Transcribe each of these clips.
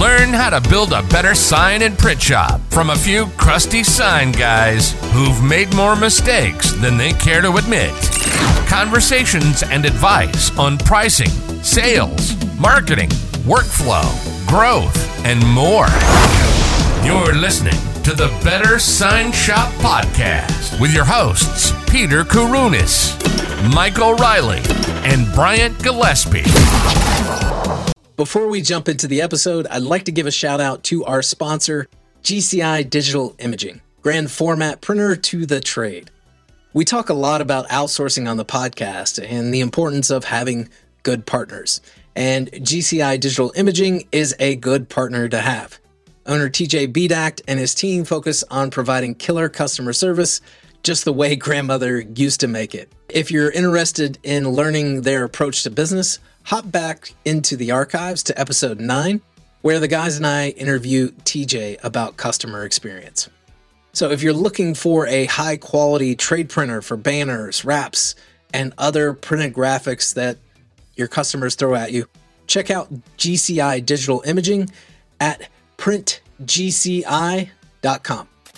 Learn how to build a better sign and print shop from a few crusty sign guys who've made more mistakes than they care to admit. Conversations and advice on pricing, sales, marketing, workflow, growth, and more. You're listening to the Better Sign Shop Podcast with your hosts, Peter Kurunis, Michael Riley, and Bryant Gillespie. Before we jump into the episode, I'd like to give a shout out to our sponsor, GCI Digital Imaging, grand format printer to the trade. We talk a lot about outsourcing on the podcast and the importance of having good partners, and GCI Digital Imaging is a good partner to have. Owner TJ Bedacht and his team focus on providing killer customer service just the way grandmother used to make it. If you're interested in learning their approach to business, hop back into the archives to episode 9, where the guys and I interview TJ about customer experience. So, if you're looking for a high quality trade printer for banners, wraps, and other printed graphics that your customers throw at you, check out GCI Digital Imaging at printgci.com.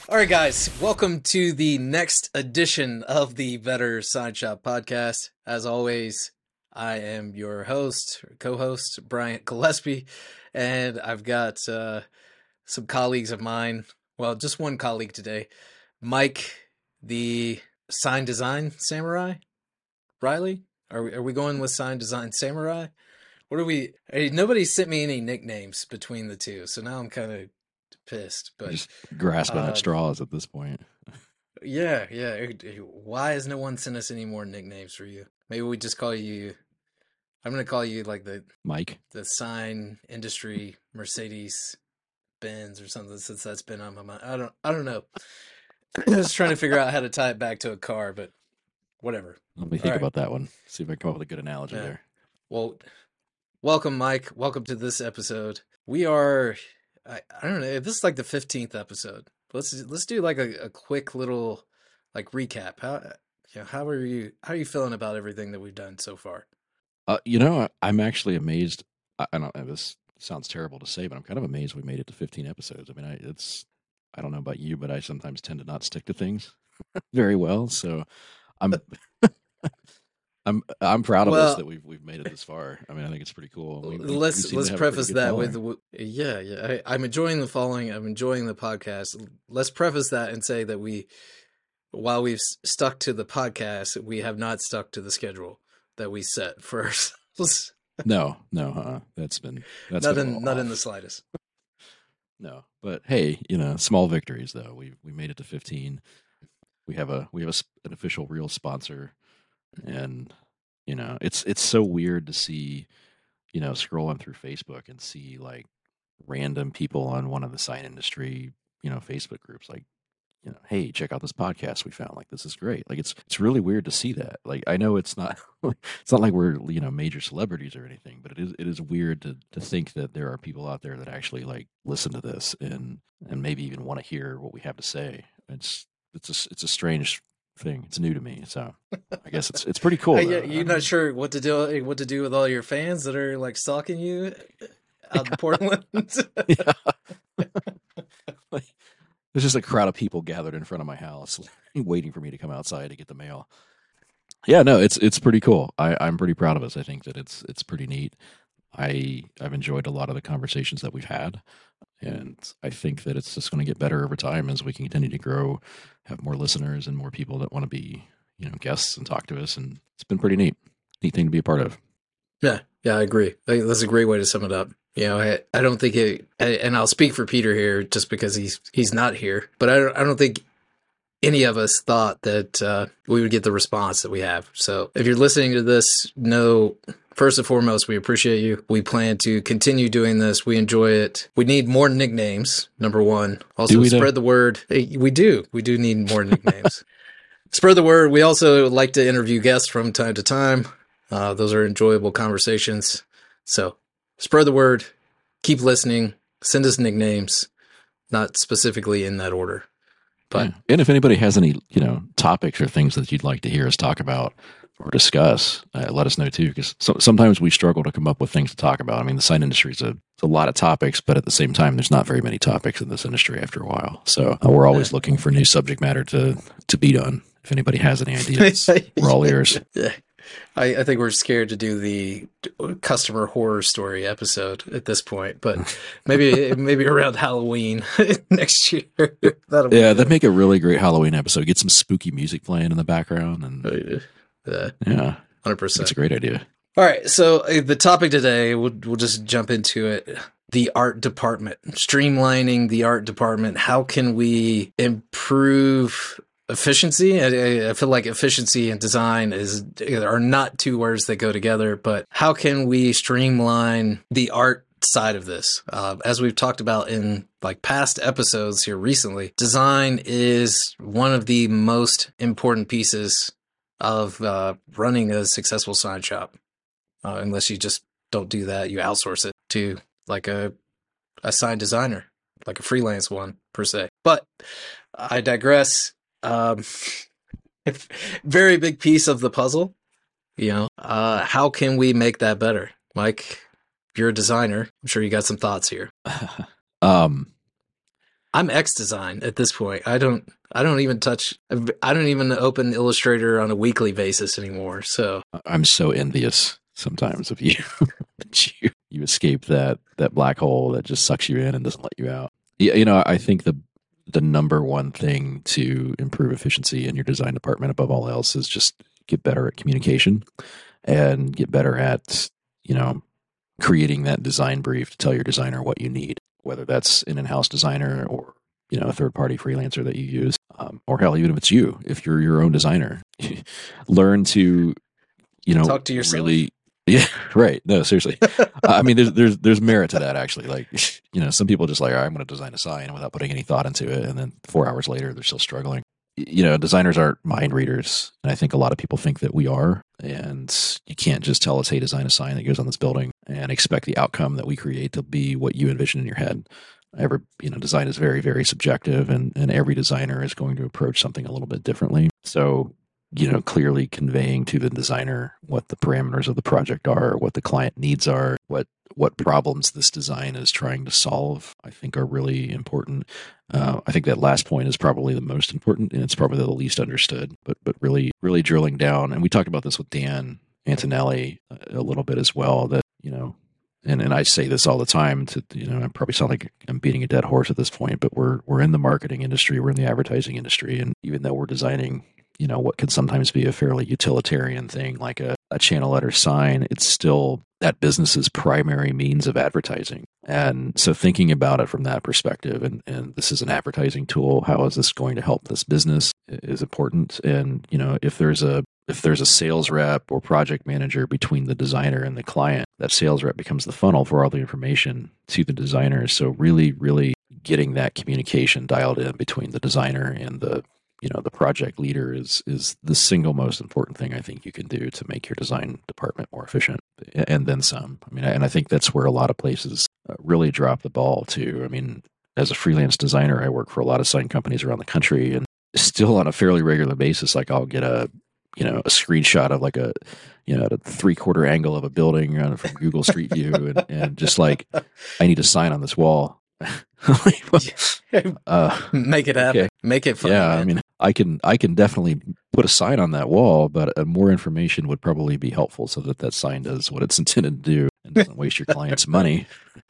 All right, guys, welcome to the next edition of the Better Sign Shop podcast. As always, I am your host, co-host Bryant Gillespie, and I've got uh, some colleagues of mine. Well, just one colleague today, Mike, the sign design samurai. Riley, are we, are we going with sign design samurai? What are we? Hey, nobody sent me any nicknames between the two, so now I'm kind of pissed. But just grasping uh, at straws at this point. Yeah, yeah. Why has no one sent us any more nicknames for you? Maybe we just call you I'm gonna call you like the Mike, the sign industry Mercedes Benz or something since that's been on my mind. I don't I don't know. I was trying to figure out how to tie it back to a car, but whatever. Let me think right. about that one. See if I can come up with a good analogy yeah. there. Well, welcome, Mike. Welcome to this episode. We are I, I don't know. This is like the fifteenth episode. Let's let's do like a, a quick little like recap. How you know, how are you how are you feeling about everything that we've done so far? Uh, you know, I'm actually amazed. I, I don't. Know this sounds terrible to say, but I'm kind of amazed we made it to 15 episodes. I mean, I, it's. I don't know about you, but I sometimes tend to not stick to things very well. So, I'm. I'm I'm proud of well, us that we've we've made it this far. I mean, I think it's pretty cool. We, let's let's preface that following. with yeah yeah. I, I'm enjoying the following. I'm enjoying the podcast. Let's preface that and say that we, while we've stuck to the podcast, we have not stuck to the schedule that we set first. no, no, uh, that's been that's not been in not in the slightest. no, but hey, you know, small victories though. We we made it to fifteen. We have a we have a, an official real sponsor, and you know, it's it's so weird to see, you know, scrolling through Facebook and see like random people on one of the sign industry, you know, Facebook groups like you know, hey, check out this podcast we found. Like this is great. Like it's it's really weird to see that. Like I know it's not it's not like we're you know major celebrities or anything, but it is it is weird to to think that there are people out there that actually like listen to this and and maybe even want to hear what we have to say. It's it's a it's a strange thing. It's new to me, so I guess it's it's pretty cool. yeah, you're not sure what to do eh, what to do with all your fans that are like stalking you eh, out in Portland. yeah. There's just a crowd of people gathered in front of my house, waiting for me to come outside to get the mail. Yeah, no, it's it's pretty cool. I, I'm pretty proud of us. I think that it's it's pretty neat. I I've enjoyed a lot of the conversations that we've had, and I think that it's just going to get better over time as we continue to grow, have more listeners and more people that want to be you know guests and talk to us, and it's been pretty neat, neat thing to be a part of. Yeah, yeah, I agree. That's a great way to sum it up. You know, I, I don't think it, and I'll speak for Peter here just because he's he's not here, but I don't, I don't think any of us thought that uh, we would get the response that we have. So if you're listening to this, know first and foremost, we appreciate you. We plan to continue doing this. We enjoy it. We need more nicknames, number one. Also, spread the word. We do. We do need more nicknames. spread the word. We also like to interview guests from time to time. Uh, those are enjoyable conversations. So spread the word, keep listening, send us nicknames, not specifically in that order. But yeah. and if anybody has any, you know, topics or things that you'd like to hear us talk about, or discuss, uh, let us know too. Because so, sometimes we struggle to come up with things to talk about. I mean, the sign industry is a, a lot of topics, but at the same time, there's not very many topics in this industry after a while. So uh, we're always looking for new subject matter to to be done. If anybody has any ideas, we're all ears. Yeah. I, I think we're scared to do the customer horror story episode at this point, but maybe maybe around Halloween next year. That'll yeah, that'd make a really great Halloween episode. Get some spooky music playing in the background, and uh, yeah, hundred percent. That's a great idea. All right, so uh, the topic today, we'll we'll just jump into it. The art department, streamlining the art department. How can we improve efficiency. I, I, feel like efficiency and design is are not two words that go together. But how can we streamline the art side of this? Uh, as we've talked about in like past episodes here recently, design is one of the most important pieces of uh, running a successful sign shop. Uh, unless you just don't do that, you outsource it to like a a sign designer, like a freelance one per se. But I digress um, very big piece of the puzzle. You know, uh, how can we make that better, Mike? You're a designer. I'm sure you got some thoughts here. um, I'm X design at this point. I don't. I don't even touch. I don't even open Illustrator on a weekly basis anymore. So I'm so envious sometimes of you you you escape that that black hole that just sucks you in and doesn't let you out. Yeah, you know, I think the the number one thing to improve efficiency in your design department above all else is just get better at communication and get better at you know creating that design brief to tell your designer what you need whether that's an in-house designer or you know a third party freelancer that you use um, or hell even if it's you if you're your own designer learn to you know talk to yourself. really yeah, right. No, seriously. Uh, I mean, there's there's there's merit to that actually. Like, you know, some people just like, I'm going to design a sign without putting any thought into it, and then four hours later, they're still struggling. You know, designers aren't mind readers, and I think a lot of people think that we are. And you can't just tell us, "Hey, design a sign that goes on this building," and expect the outcome that we create to be what you envision in your head. Every you know, design is very very subjective, and and every designer is going to approach something a little bit differently. So you know, clearly conveying to the designer what the parameters of the project are, what the client needs are, what what problems this design is trying to solve, I think are really important. Uh, I think that last point is probably the most important, and it's probably the least understood. But but really really drilling down, and we talked about this with Dan Antonelli a little bit as well. That you know, and and I say this all the time. To you know, I probably sound like I'm beating a dead horse at this point, but we're we're in the marketing industry, we're in the advertising industry, and even though we're designing you know what can sometimes be a fairly utilitarian thing like a, a channel letter sign it's still that business's primary means of advertising. And so thinking about it from that perspective and, and this is an advertising tool how is this going to help this business is important. And you know if there's a if there's a sales rep or project manager between the designer and the client that sales rep becomes the funnel for all the information to the designer. So really really getting that communication dialed in between the designer and the you know the project leader is is the single most important thing I think you can do to make your design department more efficient, and then some. I mean, and I think that's where a lot of places uh, really drop the ball too. I mean, as a freelance designer, I work for a lot of sign companies around the country, and still on a fairly regular basis, like I'll get a you know a screenshot of like a you know a three quarter angle of a building from Google Street View, and, and just like I need a sign on this wall. uh, Make it happen. Okay. Make it fun. Yeah, man. I mean, I can I can definitely put a sign on that wall, but uh, more information would probably be helpful so that that sign does what it's intended to do and doesn't waste your client's money.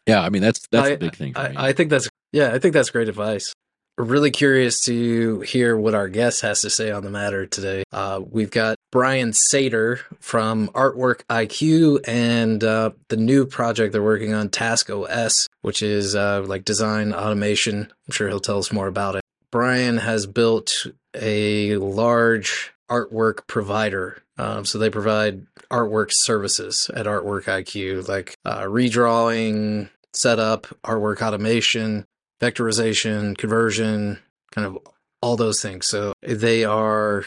Yeah, I mean that's that's I, a big thing. I, I, think that's yeah, I think that's great advice. Really curious to hear what our guest has to say on the matter today. Uh, we've got Brian Saetre from Artwork IQ and uh, the new project they're working on, Task OS, which is uh, like design automation. I'm sure he'll tell us more about it. Brian has built a large artwork provider. Um, so they provide artwork services at Artwork IQ, like uh, redrawing, setup, artwork automation, vectorization, conversion, kind of all those things. So they are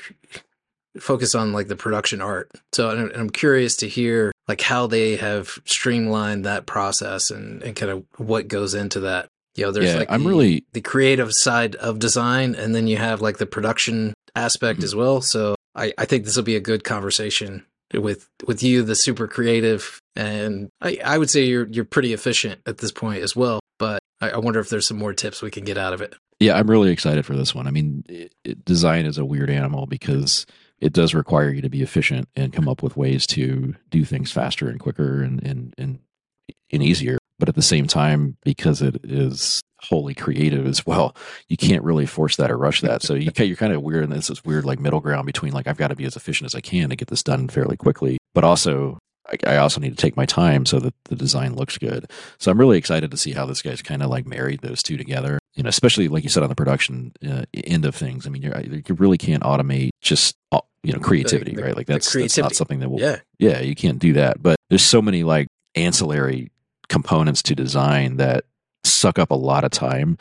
focused on like the production art. So I'm curious to hear like how they have streamlined that process and, and kind of what goes into that. You know, there's yeah, like I'm the, really the creative side of design, and then you have like the production aspect mm-hmm. as well. So I, I think this will be a good conversation with with you, the super creative, and I, I would say you're you're pretty efficient at this point as well. But I, I wonder if there's some more tips we can get out of it. Yeah, I'm really excited for this one. I mean, it, it, design is a weird animal because it does require you to be efficient and come up with ways to do things faster and quicker and and and, and easier. But at the same time, because it is wholly creative as well, you can't really force that or rush that. So you you're kind of weird in this, this weird like middle ground between like I've got to be as efficient as I can to get this done fairly quickly, but also I, also need to take my time so that the design looks good. So I'm really excited to see how this guy's kind of like married those two together. You know, especially like you said on the production uh, end of things. I mean, you really can't automate just uh, you know creativity, the, the, right? Like that's, that's not something that will. Yeah, yeah, you can't do that. But there's so many like ancillary components to design that suck up a lot of time.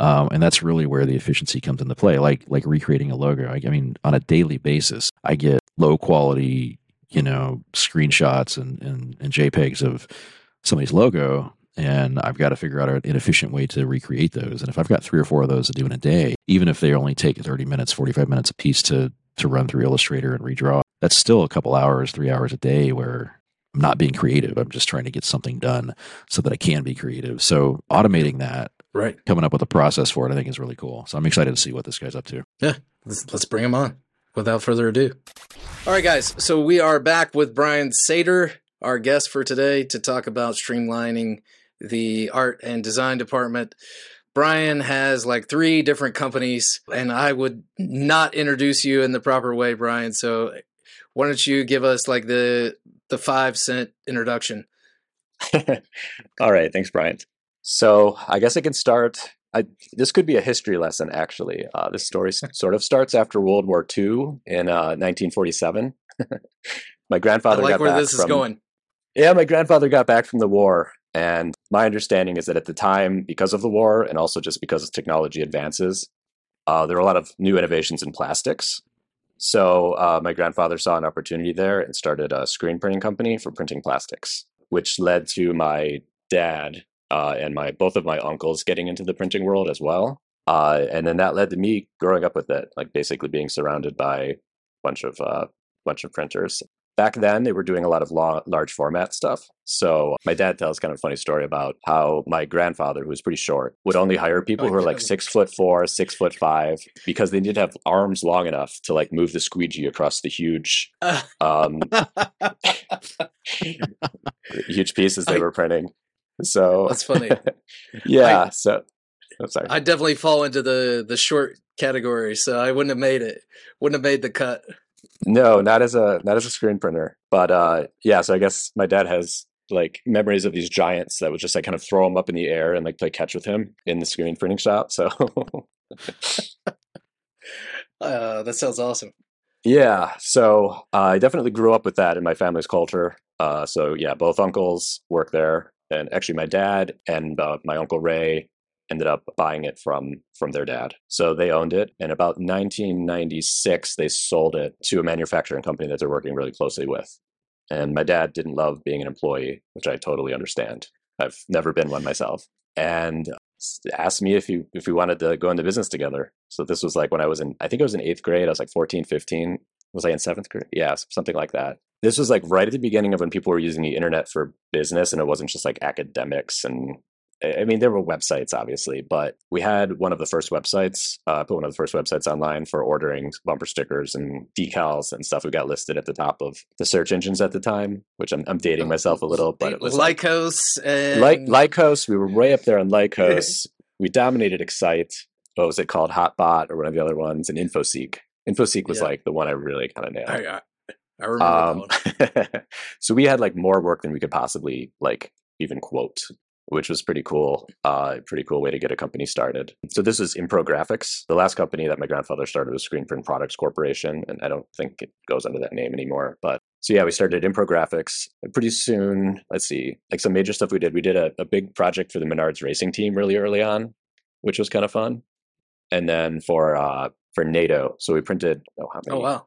Um, and that's really where the efficiency comes into play. Like like recreating a logo. I, I mean, on a daily basis, I get low quality you know screenshots and, and, and JPEGs of somebody's logo, and I've got to figure out an efficient way to recreate those. And if I've got three or four of those to do in a day, even if they only take 30 minutes, 45 minutes a piece to to run through Illustrator and redraw, that's still a couple hours, three hours a day where I'm not being creative. I'm just trying to get something done so that I can be creative. So automating that, right, coming up with a process for it, I think is really cool. So I'm excited to see what this guy's up to. Yeah, let's, let's bring him on without further ado. All right, guys. So we are back with Brian Saetre, our guest for today, to talk about streamlining the art and design department. Brian has like three different companies, and I would not introduce you in the proper way, Brian. So why don't you give us like the the five cent introduction? All right, thanks, Brian. So I guess I can start I, this could be a history lesson, actually. Uh, this story sort of starts after World War II in uh, 1947. my grandfather I like got where back this from, is going. Yeah, my grandfather got back from the war, and my understanding is that at the time, because of the war, and also just because of technology advances, uh, there were a lot of new innovations in plastics. So uh, my grandfather saw an opportunity there and started a screen printing company for printing plastics, which led to my dad uh, and my both of my uncles getting into the printing world as well. Uh, and then that led to me growing up with it, like basically being surrounded by a bunch of uh, bunch of printers. Back then, they were doing a lot of long, large format stuff. So my dad tells kind of a funny story about how my grandfather, who was pretty short, would only hire people who were like six foot four, six foot five, because they didn't have arms long enough to like move the squeegee across the huge, um, huge pieces they were printing. So that's funny. yeah. I, so I'm sorry. I definitely fall into the the short category, so I wouldn't have made it. Wouldn't have made the cut. No, not as a not as a screen printer, but uh, yeah. So I guess my dad has like memories of these giants that would just like kind of throw him up in the air and like play catch with him in the screen printing shop. So uh, that sounds awesome. Yeah, so uh, I definitely grew up with that in my family's culture. Uh, so yeah, both uncles work there and actually my dad and uh, my uncle Ray ended up buying it from from their dad. So they owned it and about 1996 they sold it to a manufacturing company that they're working really closely with. And my dad didn't love being an employee, which I totally understand. I've never been one myself. And asked me if he if we wanted to go into business together. So this was like when I was in I think I was in 8th grade. I was like 14, 15. Was I in 7th grade? Yeah, something like that this was like right at the beginning of when people were using the internet for business and it wasn't just like academics and I mean, there were websites, obviously, but we had one of the first websites, uh, put one of the first websites online for ordering bumper stickers and decals and stuff. We got listed at the top of the search engines at the time, which I'm, I'm dating myself a little, but it was Lycos and Ly- Lycos. We were way up there on Lycos. we dominated Excite. What was it called? Hotbot or one of the other ones, and InfoSeek. InfoSeek was yeah. like the one I really kind of nailed. I, I remember. Um, so we had like more work than we could possibly like even quote, which was pretty cool. Uh, pretty cool way to get a company started. So this is Impro Graphics. The last company that my grandfather started was Screen Print Products Corporation, and I don't think it goes under that name anymore. But so yeah, we started Impro Graphics. Pretty soon, let's see, like some major stuff we did. We did a, a big project for the Menards racing team really early on, which was kind of fun. And then for uh, for NATO, so we printed oh how many? Oh wow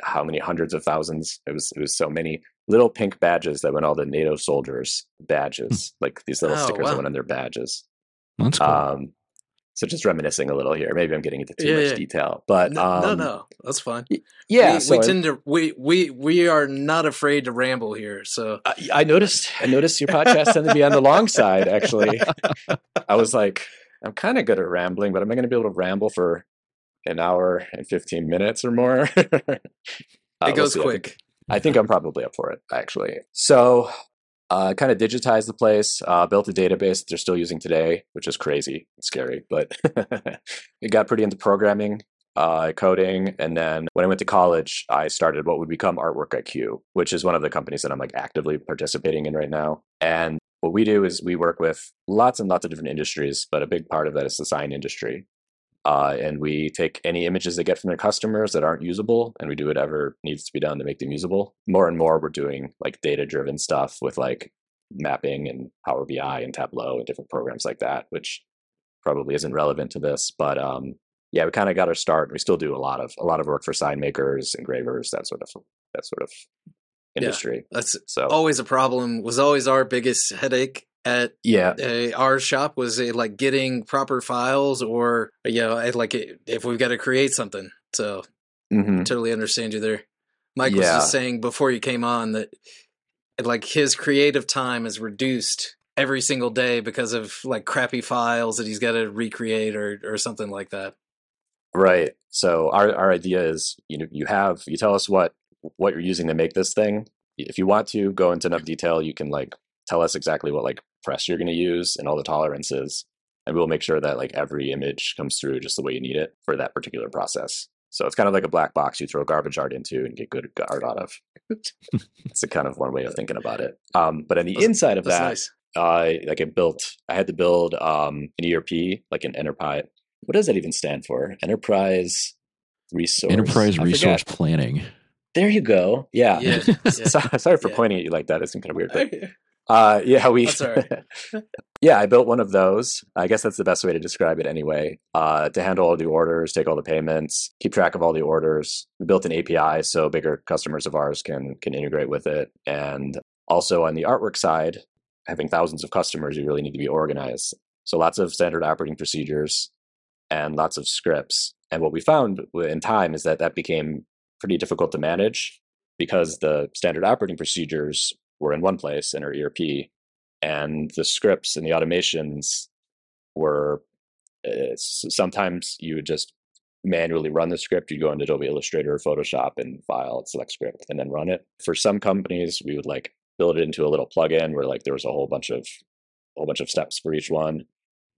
how many hundreds of thousands it was it was so many little pink badges that went all the nato soldiers badges like these little oh, stickers wow. that went on their badges that's cool. Um, So just reminiscing a little here. Maybe I'm getting into too Yeah, much yeah. detail, but no, um, no, no, that's fine. Yeah, we, so we tend to we we we are not afraid to ramble here. So I, I noticed. I noticed your podcast tend to be on the long side. Actually, I was like, I'm kind of good at rambling, but am I going to be able to ramble for an hour and 15 minutes or more? Uh, it we'll goes. Think- quick. I think I'm probably up for it, actually. So, uh, kind of digitized the place, uh, built a database they're still using today, which is crazy scary, but it got pretty into programming, uh, coding. And then when I went to college, I started what would become Artwork IQ, which is one of the companies that I'm like actively participating in right now. And what we do is we work with lots and lots of different industries, but a big part of that is the sign industry. Uh, and we take any images they get from their customers that aren't usable and we do whatever needs to be done to make them usable. More and more, we're doing like data driven stuff with like mapping and Power BI and Tableau and different programs like that, which probably isn't relevant to this. But um, yeah, we kind of got our start. We still do a lot of a lot of work for sign makers, engravers, that sort of that sort of Yeah. industry. That's So always a problem. Was always our biggest headache at yeah, uh, our shop was uh, like getting proper files or you know like if we've got to create something. So hmm totally understand you there. Mike was just saying before you came on that like his creative time is reduced every single day because of like crappy files that he's got to recreate or or something like that. Right. So our our idea is you know you have you tell us what what you're using to make this thing. If you want to go into enough detail, you can like tell us exactly what like press you're going to use and all the tolerances, and we'll make sure that like every image comes through just the way you need it for that particular process. So it's kind of like a black box you throw garbage art into and get good art out of. it's a kind of one way of thinking about it. Um, but on the That's- inside of that, nice. I like I built I had to build um an ERP like an enterprise what does that even stand for? Enterprise resource Enterprise I resource forget. planning. There you go. Yeah. Yeah. yeah. Sorry for Yeah. pointing at you like that. It's kind of weird. But, uh yeah, we That's all right. Yeah, I built one of those. I guess that's the best way to describe it anyway. Uh to handle all the orders, take all the payments, keep track of all the orders. We built an API so bigger customers of ours can can integrate with it. And also on the artwork side, having thousands of customers, you really need to be organized. So lots of standard operating procedures and lots of scripts. And what we found in time is that that became pretty difficult to manage because the standard operating procedures were in one place in our ERP, and the scripts and the automations were uh, sometimes you would just manually run the script. You'd go into Adobe Illustrator or Photoshop and file, select script, and then run it. For some companies, we would like build it into a little plugin where like there was a whole bunch of a whole bunch of steps for each one.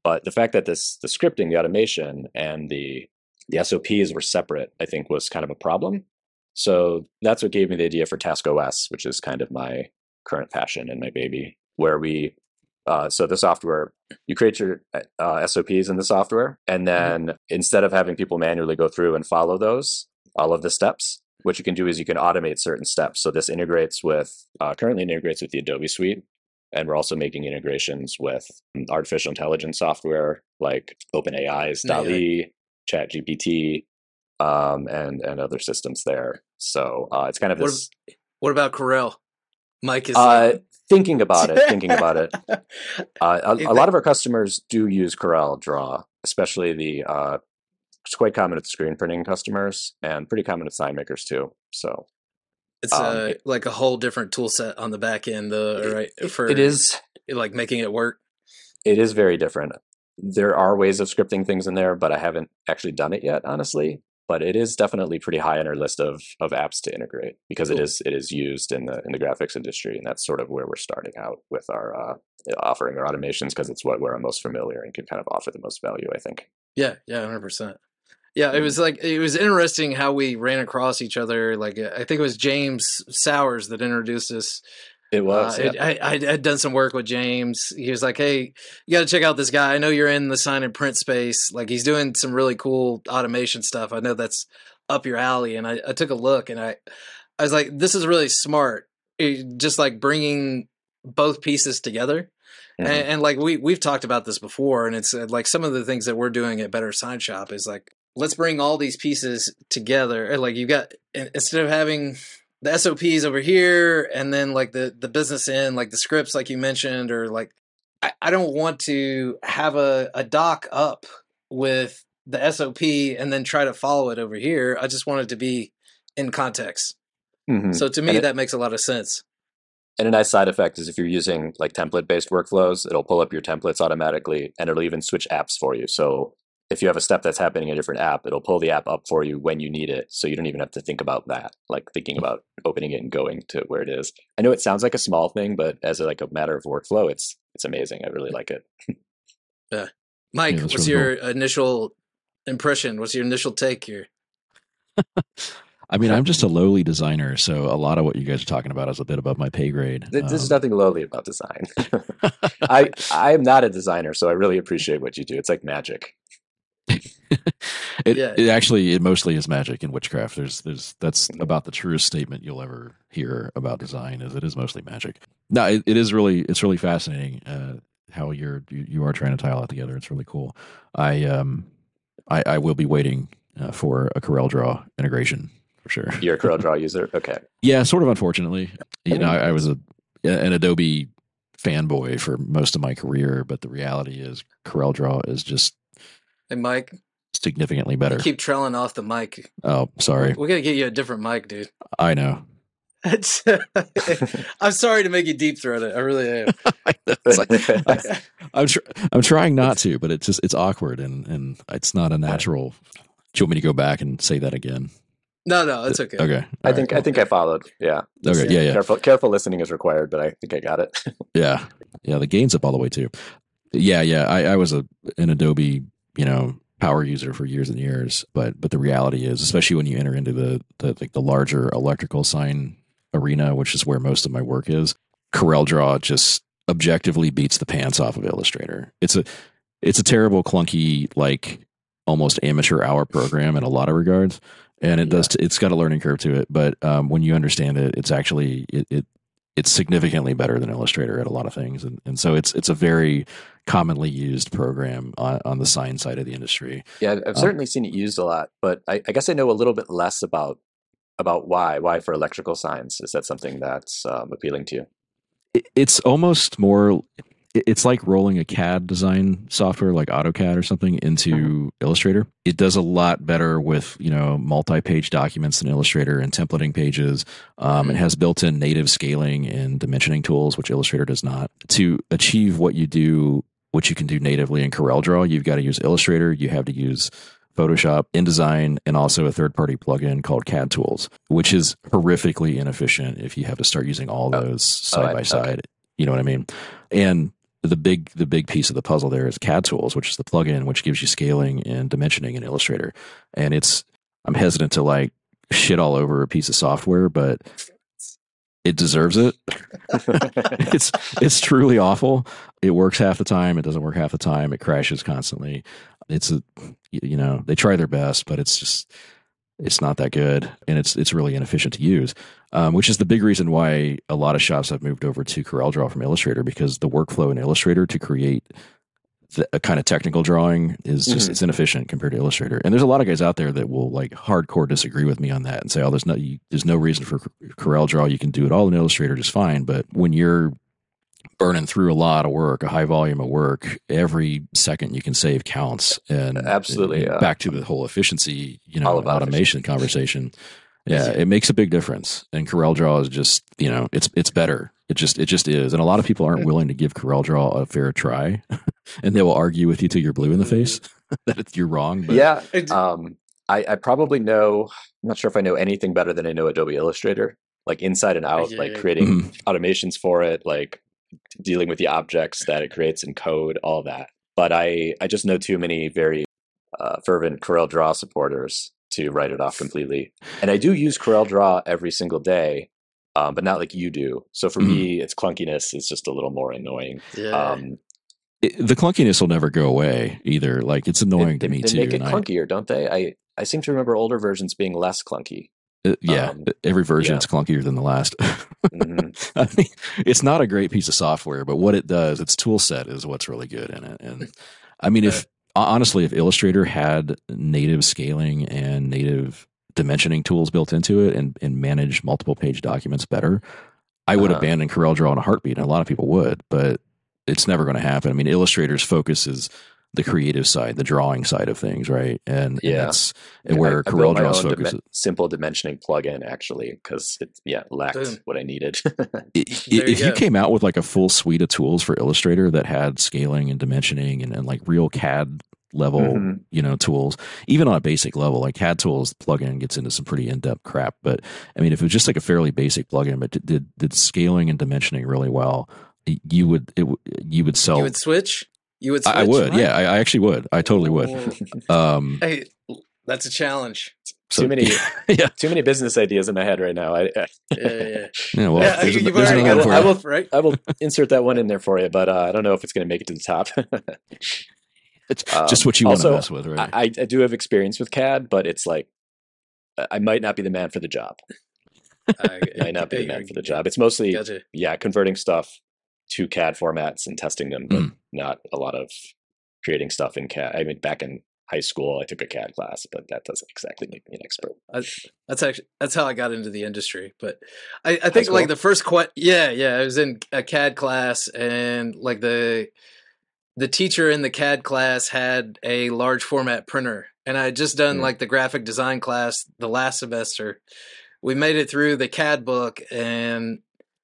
But the fact that this the scripting, the automation, and the the SOPs were separate, I think, was kind of a problem. So that's what gave me the idea for Task OS, which is kind of my current passion and my baby, where we uh, so the software you create your uh, SOPs in the software, and then instead of having people manually go through and follow those all of the steps, what you can do is you can automate certain steps. So this integrates with uh, currently integrates with the Adobe Suite, and we're also making integrations with artificial intelligence software like OpenAI's. DALL-E, ChatGPT, um, and and other systems there. So uh, it's kind of What this. What about Corel? Mike is Uh, like, thinking about it, thinking about it. Uh, a, a lot of our customers do use Corel Draw, especially the. Uh, it's quite common with screen printing customers, and pretty common with sign makers too. So it's um, uh, it- like a whole different tool set on the back end, uh, right? For it is like making it work. it is very different. There are ways of scripting things in there, but I haven't actually done it yet, honestly. But it is definitely pretty high on our list of of apps to integrate because it Cool. is it is used in the in the graphics industry, and that's sort of where we're starting out with our uh, offering our automations because it's what we're most familiar and can kind of offer the most value. I think. Yeah, yeah, hundred percent. Yeah, it Mhm. was like it was interesting how we ran across each other. Like I think it was James Sowers that introduced us. It was. Uh, yeah. it- I, I had done some work with James. He was like, "Hey, you got to check out this guy. I know you're in the sign and print space. Like he's doing some really cool automation stuff. I know that's up your alley." And I, I took a look, and I, I was like, "This is really smart. It- just like bringing both pieces together." Mhm. And, and like we we've talked about this before, and it's uh, like some of the things that we're doing at Better Sign Shop is like let's bring all these pieces together. Like you've got instead of having the SOPs over here, and then like the the business end, like the scripts, like you mentioned, or like I, I don't want to have a a doc up with the SOP and then try to follow it over here. I just want it to be in context. Mhm. So to me, it- that makes a lot of sense. And a nice side effect is if you're using like template based workflows, it'll pull up your templates automatically and it'll even switch apps for you. So if you have a step that's happening in a different app, it'll pull the app up for you when you need it. So you don't even have to think about that, like thinking about opening it and going to where it is. I know it sounds like a small thing, but as a, like a matter of workflow, it's it's amazing. I really like it. Mike, Yeah, that's what's really your initial impression? What's your initial take here? I mean, I'm just a lowly designer, so a lot of what you guys are talking about is a bit above my pay grade. Th- There's Um, nothing lowly about design. I I am not a designer, so I really appreciate what you do. It's like magic. it, Yeah. it actually it mostly is magic and witchcraft. There's there's that's about the truest statement you'll ever hear about design is it is mostly magic. No, it, it is really it's really fascinating uh, how you're you, you are trying to tie all that together. It's really cool. I um I, I will be waiting uh, for a Corel Draw integration for sure. You're a CorelDRAW user, okay? Yeah, sort of. Unfortunately, you know, I, I was a an Adobe fanboy for most of my career, but the reality is Corel Draw is just Hey, Mike, significantly you better. keep trailing off the mic. oh, sorry. We gotta get you a different mic, dude. I know. I'm sorry to make you deep throat it. I really am. It's like- I- I'm tr- I'm trying not to, but it's just it's awkward and and it's not a natural. Do you want me to go back and say that again? No, no, it's okay. Okay. I all think right, I think I followed. Yeah. Okay. Yeah. Yeah. Careful careful listening is required, but I think I got it. Yeah. Yeah. The gain's up all the way too. Yeah. Yeah. I, I was a an Adobe, you know, power user for years and years. But but the reality is, especially when you enter into the the like the larger electrical sign arena, which is where most of my work is, Corel Draw just objectively beats the pants off of Illustrator. It's a it's a terrible, clunky, like almost amateur hour program in a lot of regards. And it does. It's got a learning curve to it, but um, when you understand it, it's actually it, it it's significantly better than Illustrator at a lot of things, and, and so it's it's a very commonly used program on, on the sign side of the industry. Yeah, I've- Um, certainly seen it used a lot, but I, I guess I know a little bit less about about why. Why for electrical signs? Is that something that's um, appealing to you? It, it's almost more. it- It's like rolling a CAD design software like AutoCAD or something into Illustrator. It does a lot better with you know multi-page documents than Illustrator and templating pages. Um, It has built-in native scaling and dimensioning tools, which Illustrator does not. To achieve what you do, what you can do natively in CorelDRAW, you've got to use Illustrator. You have to use Photoshop, InDesign, and also a third-party plugin called CAD Tools, which is horrifically inefficient if you have to start using all Oh. those Oh, side by okay. side. You know what I mean? And the big the big piece of the puzzle there is CAD Tools, which is the plugin which gives you scaling and dimensioning in Illustrator. And it's I'm hesitant to like shit all over a piece of software, but it deserves it. it's it's truly awful. It works half the time. It doesn't work half the time. It crashes constantly. It's a you know they try their best, but it's just it's not that good, and it's it's really inefficient to use. Um, which is the big reason why a lot of shops have moved over to CorelDRAW from Illustrator because the workflow in Illustrator to create the, a kind of technical drawing is just Mhm. it's inefficient compared to Illustrator. And there's a lot of guys out there that will like hardcore disagree with me on that and say, "Oh, there's no you, there's no reason for Corel Draw. You can do it all in Illustrator just fine." But when you're burning through a lot of work, a high volume of work, every second you can save counts. And Absolutely, and back to the whole efficiency, you know, All about automation conversation. Yeah, it makes a big difference. And Corel Draw is just, you know, it's it's better. It just it just is. And a lot of people aren't willing to give Corel Draw a fair try, and they will argue with you till you're blue in the face that it's, you're wrong. But yeah, um, I, I probably know. I'm not sure if I know anything better than I know Adobe Illustrator, like inside and out, Yeah, like yeah. creating Mhm. automations for it, like dealing with the objects that it creates in code, all that. But I I just know too many very uh, fervent CorelDRAW supporters to write it off completely. And I do use CorelDRAW every single day, um, but not like you do. So for Mhm. me, its clunkiness is just a little more annoying. yeah. Um, it, the clunkiness will never go away either. Like it's annoying they, to me they too. make it and I- clunkier, don't they? I I seem to remember older versions being less clunky. uh, yeah, um, every version yeah. is clunkier than the last. Mhm. I mean, it's not a great piece of software, but what it does, its tool set is what's really good in it. And I mean, if honestly, if Illustrator had native scaling and native dimensioning tools built into it and, and manage multiple page documents better, I would Uh-huh. abandon CorelDRAW in a heartbeat. And a lot of people would, but it's never going to happen. I mean, Illustrator's focus is the creative side, the drawing side of things, right? And, and Yeah. that's Yeah, where I, I built my CorelDRAW's own focus. dimen- simple dimensioning plugin actually because it yeah lacked Boom. what I needed. I- There you if you came out with like a full suite of tools for Illustrator that had scaling and dimensioning and, and like real CAD level, Mhm. you know, tools, even on a basic level, like CAD tools plugin gets into some pretty in depth crap. But I mean, if it was just like a fairly basic plugin, but did did, did scaling and dimensioning really well, you would it, would- you would sell. You would switch. You would. Switch, I I would, right? yeah, I, I actually would. I totally would. Um, hey, that's a challenge. so- too many yeah, too many business ideas in my head right now. I I, Yeah, yeah. yeah. Well, yeah, there's, a- you've there's already another got one I will, right? I will insert that one in there for you, but uh, I don't know if it's going to make it to the top. It's Um, just what you want to mess with, right? I, I do have experience with CAD, but it's like I- I might not be the man for the job. I Might not be the man for the job. It's mostly Gotcha. yeah, converting stuff to CAD formats and testing them, but Mm. not a lot of creating stuff in CAD. I mean, back in high school, I took a CAD class, but that doesn't exactly make me an expert. That's actually that's how I got into the industry. But I, I think like the first que- yeah, yeah, I was in a CAD class and like the the teacher in the CAD class had a large format printer and I had just done Mm. like the graphic design class the last semester. We made it through the CAD book and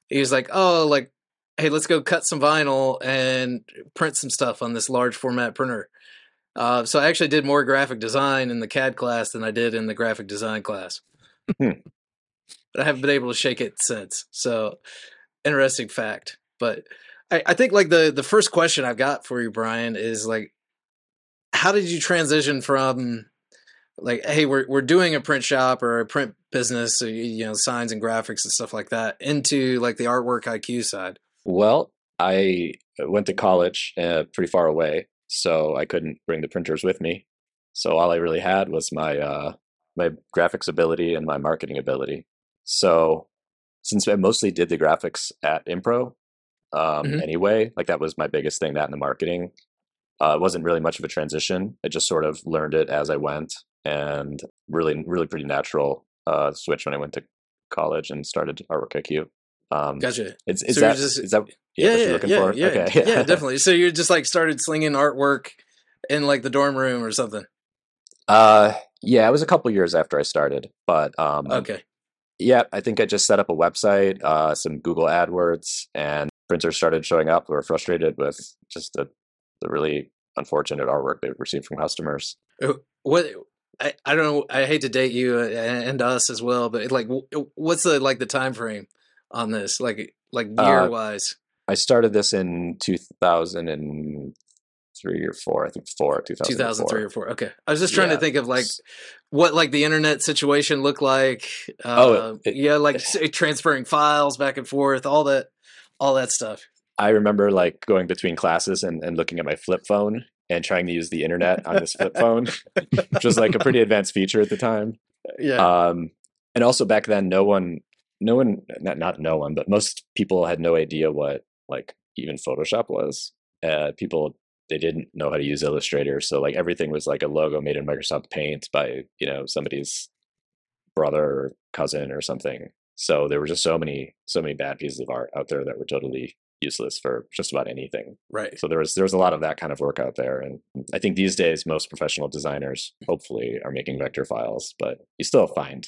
he was like, "Oh, like hey, let's go cut some vinyl and print some stuff on this large format printer." Uh, so I actually did more graphic design in the CAD class than I did in the graphic design class. Hmm. But I haven't been able to shake it since. So interesting fact. But I, I think like the the first question I've got for you, Brian, is like, how did you transition from like, hey, we're we're doing a print shop or a print business, so you, you know, signs and graphics and stuff like that, into like the artwork IQ side? Well, I went to college uh, pretty far away, so I couldn't bring the printers with me. So all I really had was my uh, my graphics ability and my marketing ability. So since I mostly did the graphics at Impro um, Mhm. anyway, like that was my biggest thing. That and the marketing, uh, it wasn't really much of a transition. I just sort of learned it as I went, and really, really pretty natural uh, switch when I went to college and started Artwork IQ. Um, Gotcha. is, is So that just- is that Yeah, what yeah, you're looking yeah, for? yeah, okay, yeah, definitely. So you just like started slinging artwork in like the dorm room or something. Uh, yeah, it was a couple years after I started, but um, Okay. yeah, I think I just set up a website, uh, some Google AdWords, and printers started showing up. who were frustrated with just the the really unfortunate artwork they received from customers. What I, I don't know. I hate to date you uh, and us as well, but like, what's the like the time frame on this? Like, like Uh, year wise. I started this in 2003 or four, I think four, 2004. 2003 or four. Okay, I was just trying Yeah. to think of like what like the internet situation looked like. Uh, Oh, it- yeah, like say, transferring files back and forth, all that, all that stuff. I remember like going between classes and, and looking at my flip phone and trying to use the internet on this flip phone, which was like a pretty advanced feature at the time. Yeah, um, and also back then no one no one not, not no one but most people had no idea what like even photoshop was uh, people they didn't know how to use illustrator so like everything was like a logo made in microsoft paint by you know somebody's brother or cousin or something so there were just so many so many bad pieces of art out there that were totally useless for just about anything right. so there was there was a lot of that kind of work out there, and I think these days most professional designers hopefully are making vector files, but you still find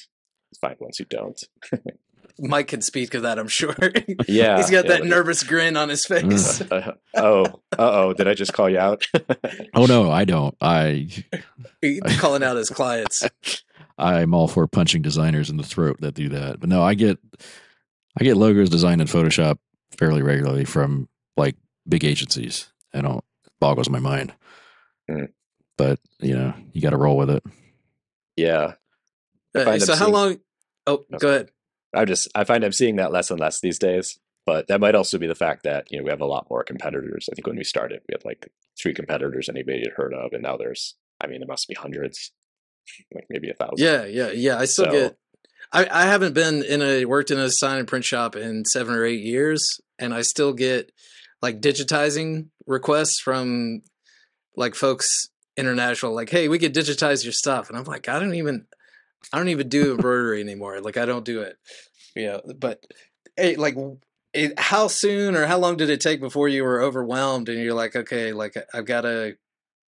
find ones who don't. Mike can speak of that, I'm sure. Yeah, he's got yeah, that like- nervous grin on his face. Uh, oh, uh oh! Did I just call you out? oh no, I don't. I He's calling out his clients. I'm all for punching designers in the throat that do that. But no, I get I get logos designed in Photoshop fairly regularly from like big agencies. I don't it boggles my mind. Hmm. But you know, you got to roll with it. yeah, I Uh, so how seeing- long? Oh, No, go ahead. I just I find I'm seeing that less and less these days. But that might also be the fact that you know we have a lot more competitors. I think when we started, we had like three competitors anybody had heard of, and now there's I mean there must be hundreds, like maybe a thousand. Yeah, yeah, yeah. I still So- get. I, I haven't been in a worked in a sign and print shop in seven or eight years, and I still get like digitizing requests from like folks international, like, "Hey, we could digitize your stuff," and I'm like, I don't even, I don't even do embroidery anymore. Like, I don't do it. You know, but hey, like, it, how soon or how long did it take before you were overwhelmed and you're like, okay, like I've got to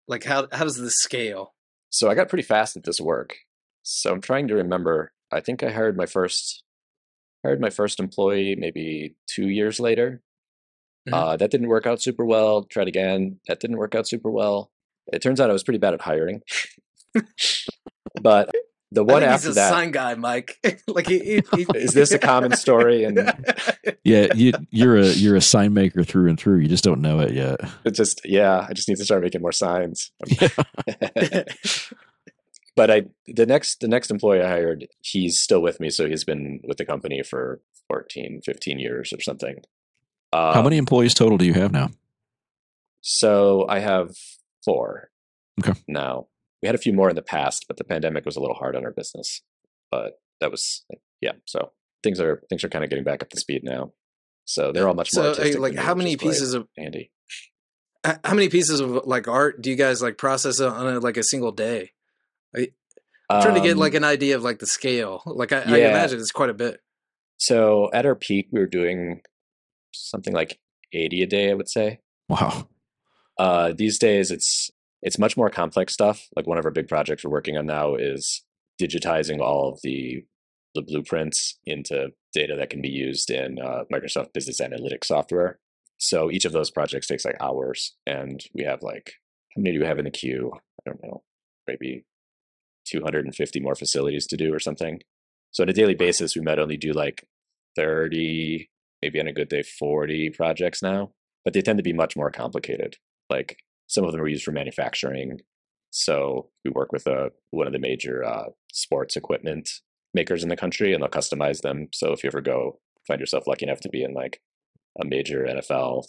Like how how does this scale? So I got pretty fast at this work. So I'm trying to remember. I think I hired my first hired my first employee maybe two years later. Mhm. Uh, that didn't work out super well. Tried again. That didn't work out super well. It turns out I was pretty bad at hiring. but the I one think after he's a that sign guy, Mike. like he, he, he- is this a common story? And Yeah, you, you're a you're a sign maker through and through. You just don't know it yet. it just yeah, I just need to start making more signs. but I the next the next employee I hired, he's still with me, so he's been with the company for 14, 15 years or something. Um, How many employees total do you have now? So I have four. Okay. Now we had a few more in the past, but the pandemic was a little hard on our business. But that was yeah. So things are things are kind of getting back up to speed now. So they're all much more so like how many pieces of Andy? how many pieces of like art do you guys like process on a, like a single day? I'm trying to get Um, like an idea of like the scale. Like I, I imagine it's quite a bit. So at our peak, we were doing something like eighty a day. I would say. Wow. Uh, these days, it's it's much more complex stuff. Like one of our big projects we're working on now is digitizing all of the the blueprints into data that can be used in uh, Microsoft Business Analytics software. So each of those projects takes like hours, and we have like how many do we have in the queue? I don't know, maybe 250 more facilities to do or something. So on a daily basis, we might only do like 30, maybe on a good day 40 projects now, but they tend to be much more complicated. Like some of them are used for manufacturing. So we work with a, one of the major uh, sports equipment makers in the country, and they'll customize them. So if you ever go find yourself lucky enough to be in like a major NFL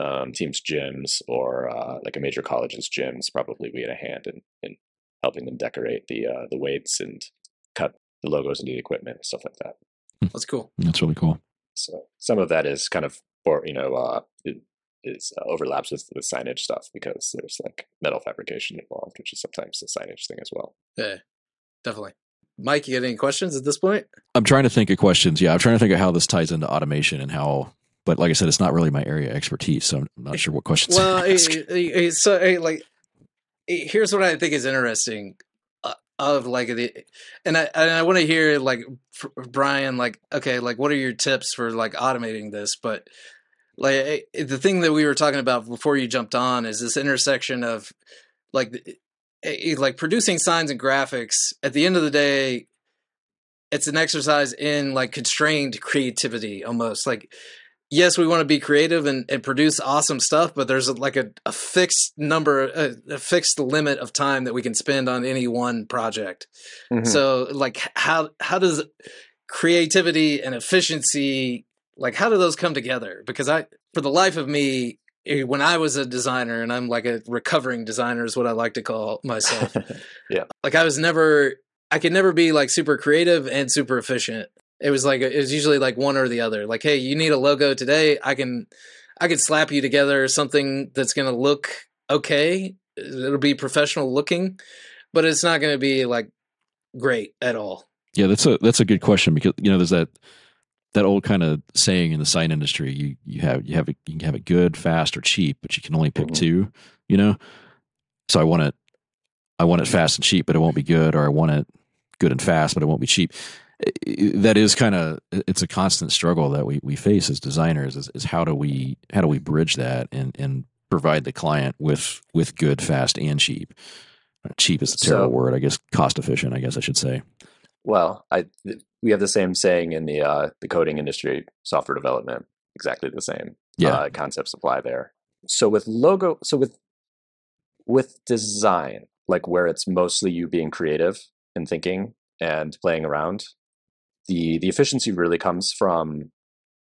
um, team's gyms or uh, like a major college's gyms, probably we had a hand in, in helping them decorate the uh, the weights and cut the logos into the equipment and stuff like that. That's cool. That's really cool. So some of that is kind of, or you know, uh, it is uh, overlaps with the signage stuff because there's like metal fabrication involved, which is sometimes the signage thing as well. Yeah, definitely. Mike, you got any questions at this point? I'm trying to think of questions. Yeah, I'm trying to think of how this ties into automation and how. But like I said, it's not really my area of expertise, so I'm not sure what questions. to Well, ask. eh, eh, eh, so like, here's what I think is interesting uh, of like the, and I and I want to hear like Brian, like, okay, like, what are your tips for like automating this? But like eh, the thing that we were talking about before you jumped on is this intersection of like eh, like producing signs and graphics. At the end of the day, it's an exercise in like constrained creativity almost like yes we want to be creative and, and produce awesome stuff but there's like a, a fixed number a, a fixed limit of time that we can spend on any one project Hmm. so like how how does creativity and efficiency like how do those come together because i for the life of me eh, when i was a designer and i'm like a recovering designer is what i like to call myself Yeah. like I was never I could never be like super creative and super efficient. It was like it was usually like one or the other. Like, hey, you need a logo today. I can I could slap you together something that's gonna look okay. It'll be professional looking, but it's not gonna be like great at all. Yeah, that's a that's a good question because you know there's that that old kind of saying in the sign industry you you have you have it you can have it good, fast, or cheap, but you can only pick Mhm. two. You know, so I want it I want it fast and cheap, but it won't be good, or I want it good and fast, but it won't be cheap. That is kind of it's a constant struggle that we we face as designers is, is how do we how do we bridge that and and provide the client with with good, fast, and cheap. Cheap is a terrible So- word, I guess. Cost efficient, I guess I should say. Well, I we have the same saying in the uh, the coding industry, software development, exactly the same. Yeah. uh, concepts apply there. So with logo, so with with design, like where it's mostly you being creative and thinking and playing around, the the efficiency really comes from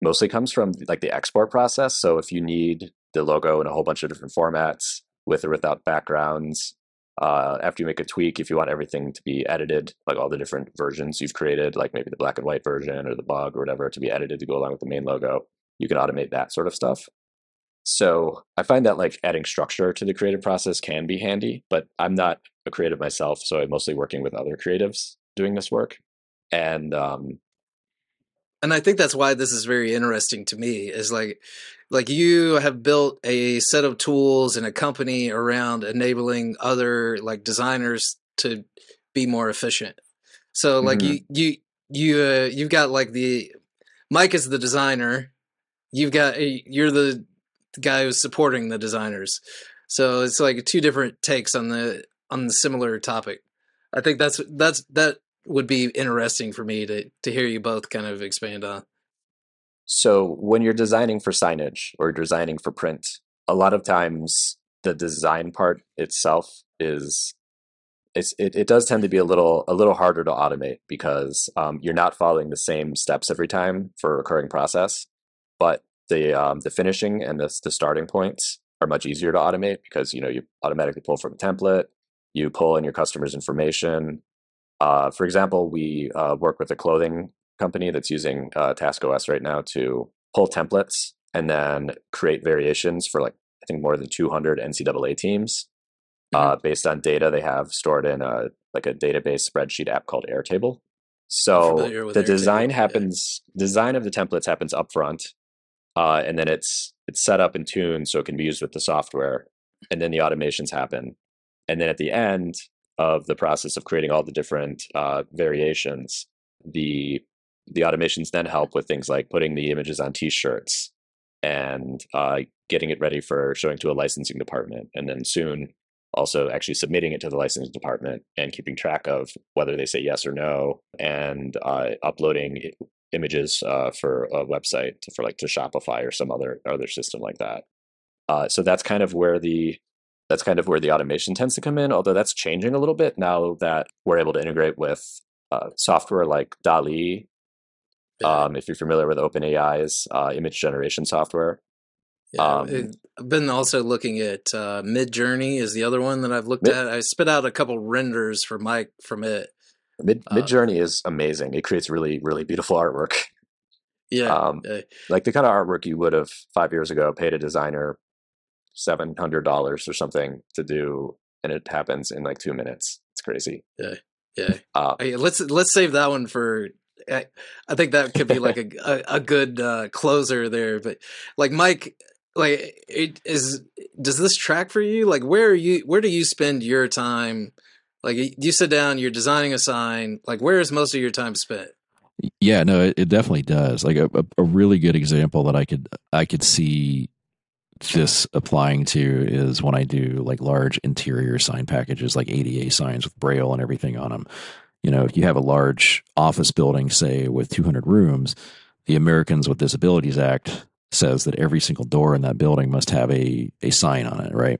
mostly comes from like the export process. So if you need the logo in a whole bunch of different formats with or without backgrounds, uh, after you make a tweak, if you want everything to be edited, like all the different versions you've created, like maybe the black and white version or the bug or whatever, to be edited to go along with the main logo, you can automate that sort of stuff. So I find that like adding structure to the creative process can be handy, but I'm not a creative myself, so I'm mostly working with other creatives doing this work. And um, and I think that's why this is very interesting to me. Is like, like you have built a set of tools and a company around enabling other like designers to be more efficient. So like Mhm. you you you uh, you've got like the Mike is the designer. You've got a, you're the guy who's supporting the designers. So it's like two different takes on the on the similar topic. I think that's that's that would be interesting for me to to hear you both kind of expand on. So when you're designing for signage or designing for print, a lot of times the design part itself is it's it, it does tend to be a little a little harder to automate because um, you're not following the same steps every time for a recurring process, but the um, the finishing and the the starting points are much easier to automate because you know you automatically pull from a template, you pull in your customer's information. Uh, for example, we uh, work with a clothing company that's using uh, TaskOS right now to pull templates and then create variations for like I think more than 200 NCAA teams uh, based on data they have stored in a like a database spreadsheet app called Airtable. So the Airtable, design yeah. happens, design of the templates happens upfront, uh, and then it's it's set up and tuned so it can be used with the software, and then the automations happen, and then at the end of the process of creating all the different uh, variations, the the automations then help with things like putting the images on T-shirts and uh, getting it ready for showing to a licensing department, and then soon also actually submitting it to the licensing department and keeping track of whether they say yes or no, and uh, uploading images uh, for a website for like to Shopify or some other other system like that. Uh, so that's kind of where the that's kind of where the automation tends to come in. Although that's changing a little bit now that we're able to integrate with uh, software like DALL-E. Um, if you're familiar with OpenAI's uh, image generation software, Yeah, Um, I've been also looking at uh, Midjourney is the other one that I've looked Mid- at. I spit out a couple renders for Mike from it. Mid Uh, Mid is amazing. It creates really really beautiful artwork. Yeah, Um, uh, like the kind of artwork you would have five years ago paid a designer seven hundred dollars or something to do, and it happens in like two minutes. It's crazy. yeah. Uh, Okay, let's let's save that one for. I, I think that could be like a a, a good uh, closer there. But like Mike, like it is. Does this track for you? Like where are you? Where do you spend your time? Like you- you sit down, you're designing a sign. Like where is most of your time spent? Yeah, no, it, it definitely does. Like a, a, a really good example that I could I could see this applying to is when I do like large interior sign packages, like ADA signs with braille and everything on them. You know, if you have a large office building, say with 200 rooms, the Americans with Disabilities Act says that every single door in that building must have a a sign on it, right?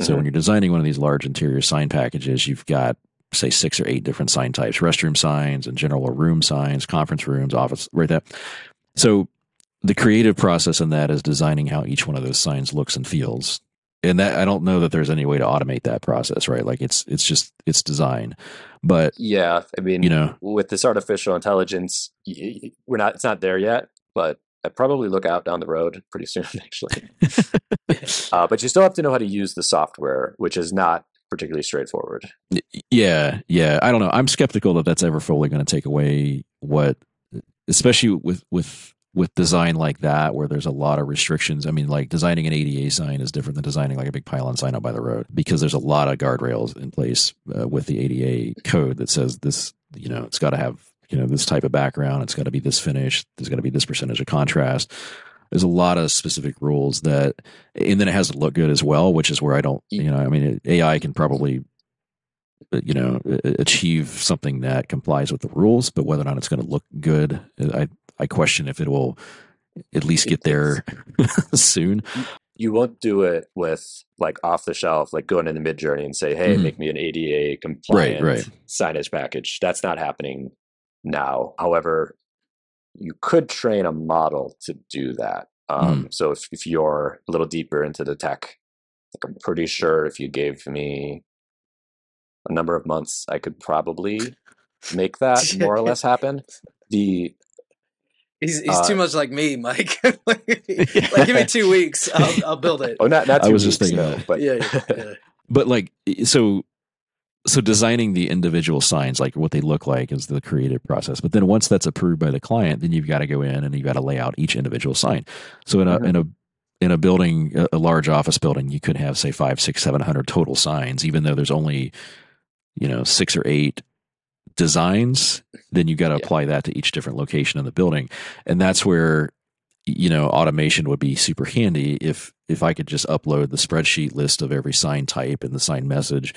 So Mhm. when you're designing one of these large interior sign packages, you've got say six or eight different sign types restroom signs and general room signs conference rooms office right there so the creative process in that is designing how each one of those signs looks and feels and that i don't know that there's any way to automate that process right like it's it's just it's design but yeah, I mean, you know with this artificial intelligence, we're not. It's not there yet, but I probably look out down the road pretty soon, actually. uh, but you still have to know how to use the software, which is not particularly straightforward. yeah yeah i don't know i'm skeptical that that's ever fully going to take away what especially with with with design like that where there's a lot of restrictions. I mean like designing an ada sign is different than designing like a big pylon sign out by the road because there's a lot of guardrails in place uh, with the ada code that says this you know it's got to have you know this type of background it's got to be this finish there's got to be this percentage of contrast. There's a lot of specific rules that and then it has to look good as well which is where i don't you know i mean ai can probably uh, you know achieve something that complies with the rules but whether or not it's going to look good i i question if it will at least get there soon You won't do it with like off the shelf, like going in the Midjourney and say, "Hey, Mhm. make me an ADA compliant right. signage package." That's not happening now. However, you could train a model to do that. Um, So if, if you're a little deeper into the tech, like I'm pretty sure if you gave me a number of months, I could probably make that more or less happen. The He's he's Uh, too much like me, Mike. like, give me two weeks, I'll, I'll build it. oh, not not I two was just thinking no, that. but Yeah, yeah, yeah. but like so so designing the individual signs, like what they look like, is the creative process. But then once that's approved by the client, then you've got to go in and you've got to lay out each individual sign. So in a Mhm. in a in a building, a, a large office building, you could have say five, six, seven hundred total signs, even though there's only you know six or eight designs. Then you got to Yeah. apply that to each different location in the building, and that's where you know automation would be super handy if if I could just upload the spreadsheet list of every sign type and the sign message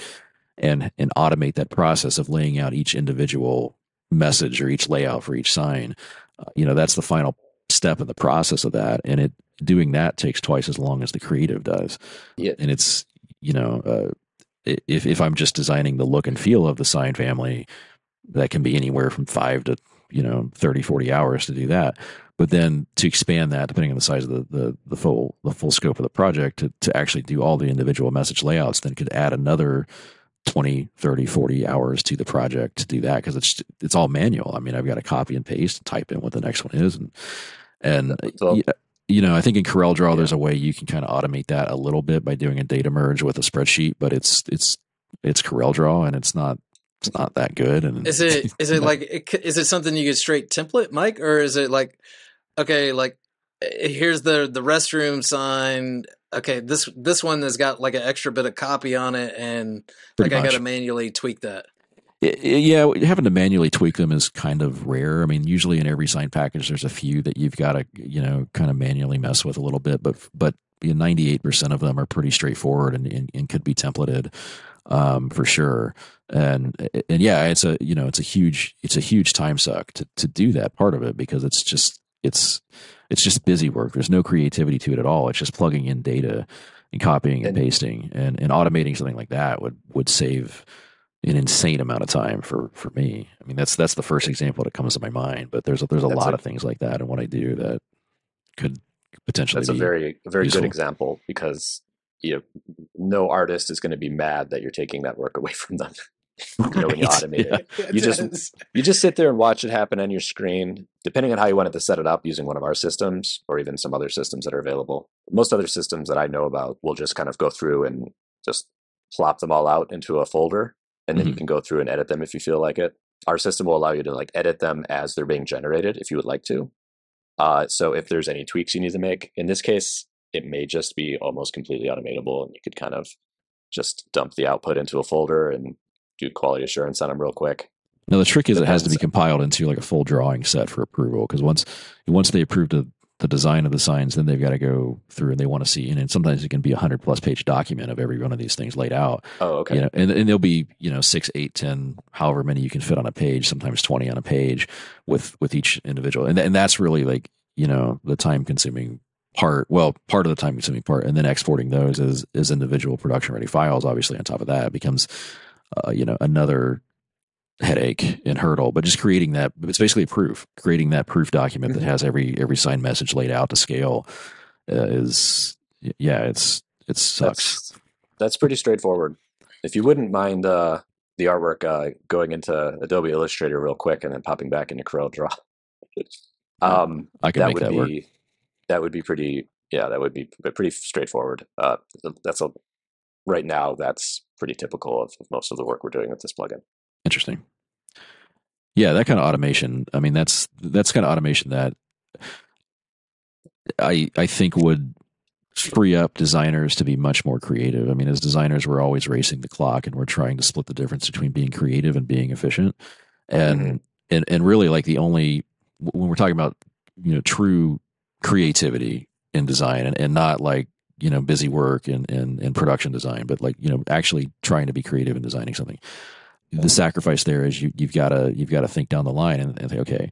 and and automate that process of laying out each individual message or each layout for each sign uh, you know that's the final step in the process of that and it doing that takes twice as long as the creative does Yeah. and it's you know uh, if if i'm just designing the look and feel of the sign family that can be anywhere from 5 to you know 30 40 hours to do that. But then to expand that depending on the size of the the, the full the full scope of the project to, to actually do all the individual message layouts then could add another 20 30 40 hours to the project to do that because it's it's all manual. I mean i've got to copy and paste and type in what the next one is and and you know i think in corel draw Yeah. there's a way you can kind of automate that a little bit by doing a data merge with a spreadsheet but it's it's it's corel draw and it's not it's not that good and Is it is it like is it something you could straight template, Mike, or is it like okay, like eh, here's the the restroom sign. Okay, this this one has got like an extra bit of copy on it, and pretty like I got to manually tweak that. Yeah, having to manually tweak them is kind of rare. I mean, usually in every sign package, there's a few that you've got to, you know, kind of manually mess with a little bit, but but ninety eight percent of them are pretty straightforward and, and, and could be templated um, for sure. And and yeah, it's a you know it's a huge it's a huge time suck to to do that part of it because it's just it's it's just busy work. There's no creativity to it at all. It's just plugging in data and copying and And- pasting and, and automating something like that would would save an insane amount of time for for me. I mean, that's that's the first example that comes to my mind. But there's a, there's a lot a- of things like that in what I do that could potentially That's a very a very useful. good example because you know, no artist is going to be mad that you're taking that work away from them. you know, when you automate yeah. it. You just- You just sit there and watch it happen on your screen, depending on how you wanted to set it up using one of our systems or even some other systems that are available. Most other systems that I know about will just kind of go through and just plop them all out into a folder and then you Mhm. can go through and edit them if you feel like it. Our system will allow you to like edit them as they're being generated if you would like to. Uh, so if there's any tweaks you need to make, in this case, it may just be almost completely automatable and you could kind of just dump the output into a folder and do quality assurance on them real quick. Now the trick is it has to be compiled into like a full drawing set for approval because once once they approve the, the design of the signs, then they've got to go through and they want to see. And, then sometimes it can be a hundred plus page document of every one of these things laid out. Oh, okay. You know, and, and there'll be you know six, eight, ten, however many you can fit on a page. Sometimes twenty on a page with with each individual, and and that's really like you know the time consuming part. Well, part of the time consuming part, and then exporting those as as individual production ready files. Obviously, on top of that, becomes uh, you know another headache and hurdle. But just creating that, it's basically a proof. Creating that proof document that Mhm. has every every sign message laid out to scale uh, is yeah, it's it sucks. That's, that's pretty straightforward. If you wouldn't mind uh, the artwork uh, going into Adobe Illustrator real quick and then popping back into Corel Draw, um, I can that make would that be work. That would be pretty. Yeah, that would be pretty straightforward. Uh, that's a right now. That's pretty typical of, of most of the work we're doing with this plugin. Interesting. Yeah, that kind of automation. I mean, that's that's kind of automation that I I think would free up designers to be much more creative. I mean, as designers, we're always racing the clock, and we're trying to split the difference between being creative and being efficient. And Mhm. and and really, like the only when we're talking about you know true creativity in design, and, and not like you know busy work and and and production design, but like you know actually trying to be creative in designing something. The mm-hmm. sacrifice there is you you've got to you've got to think down the line and, and think okay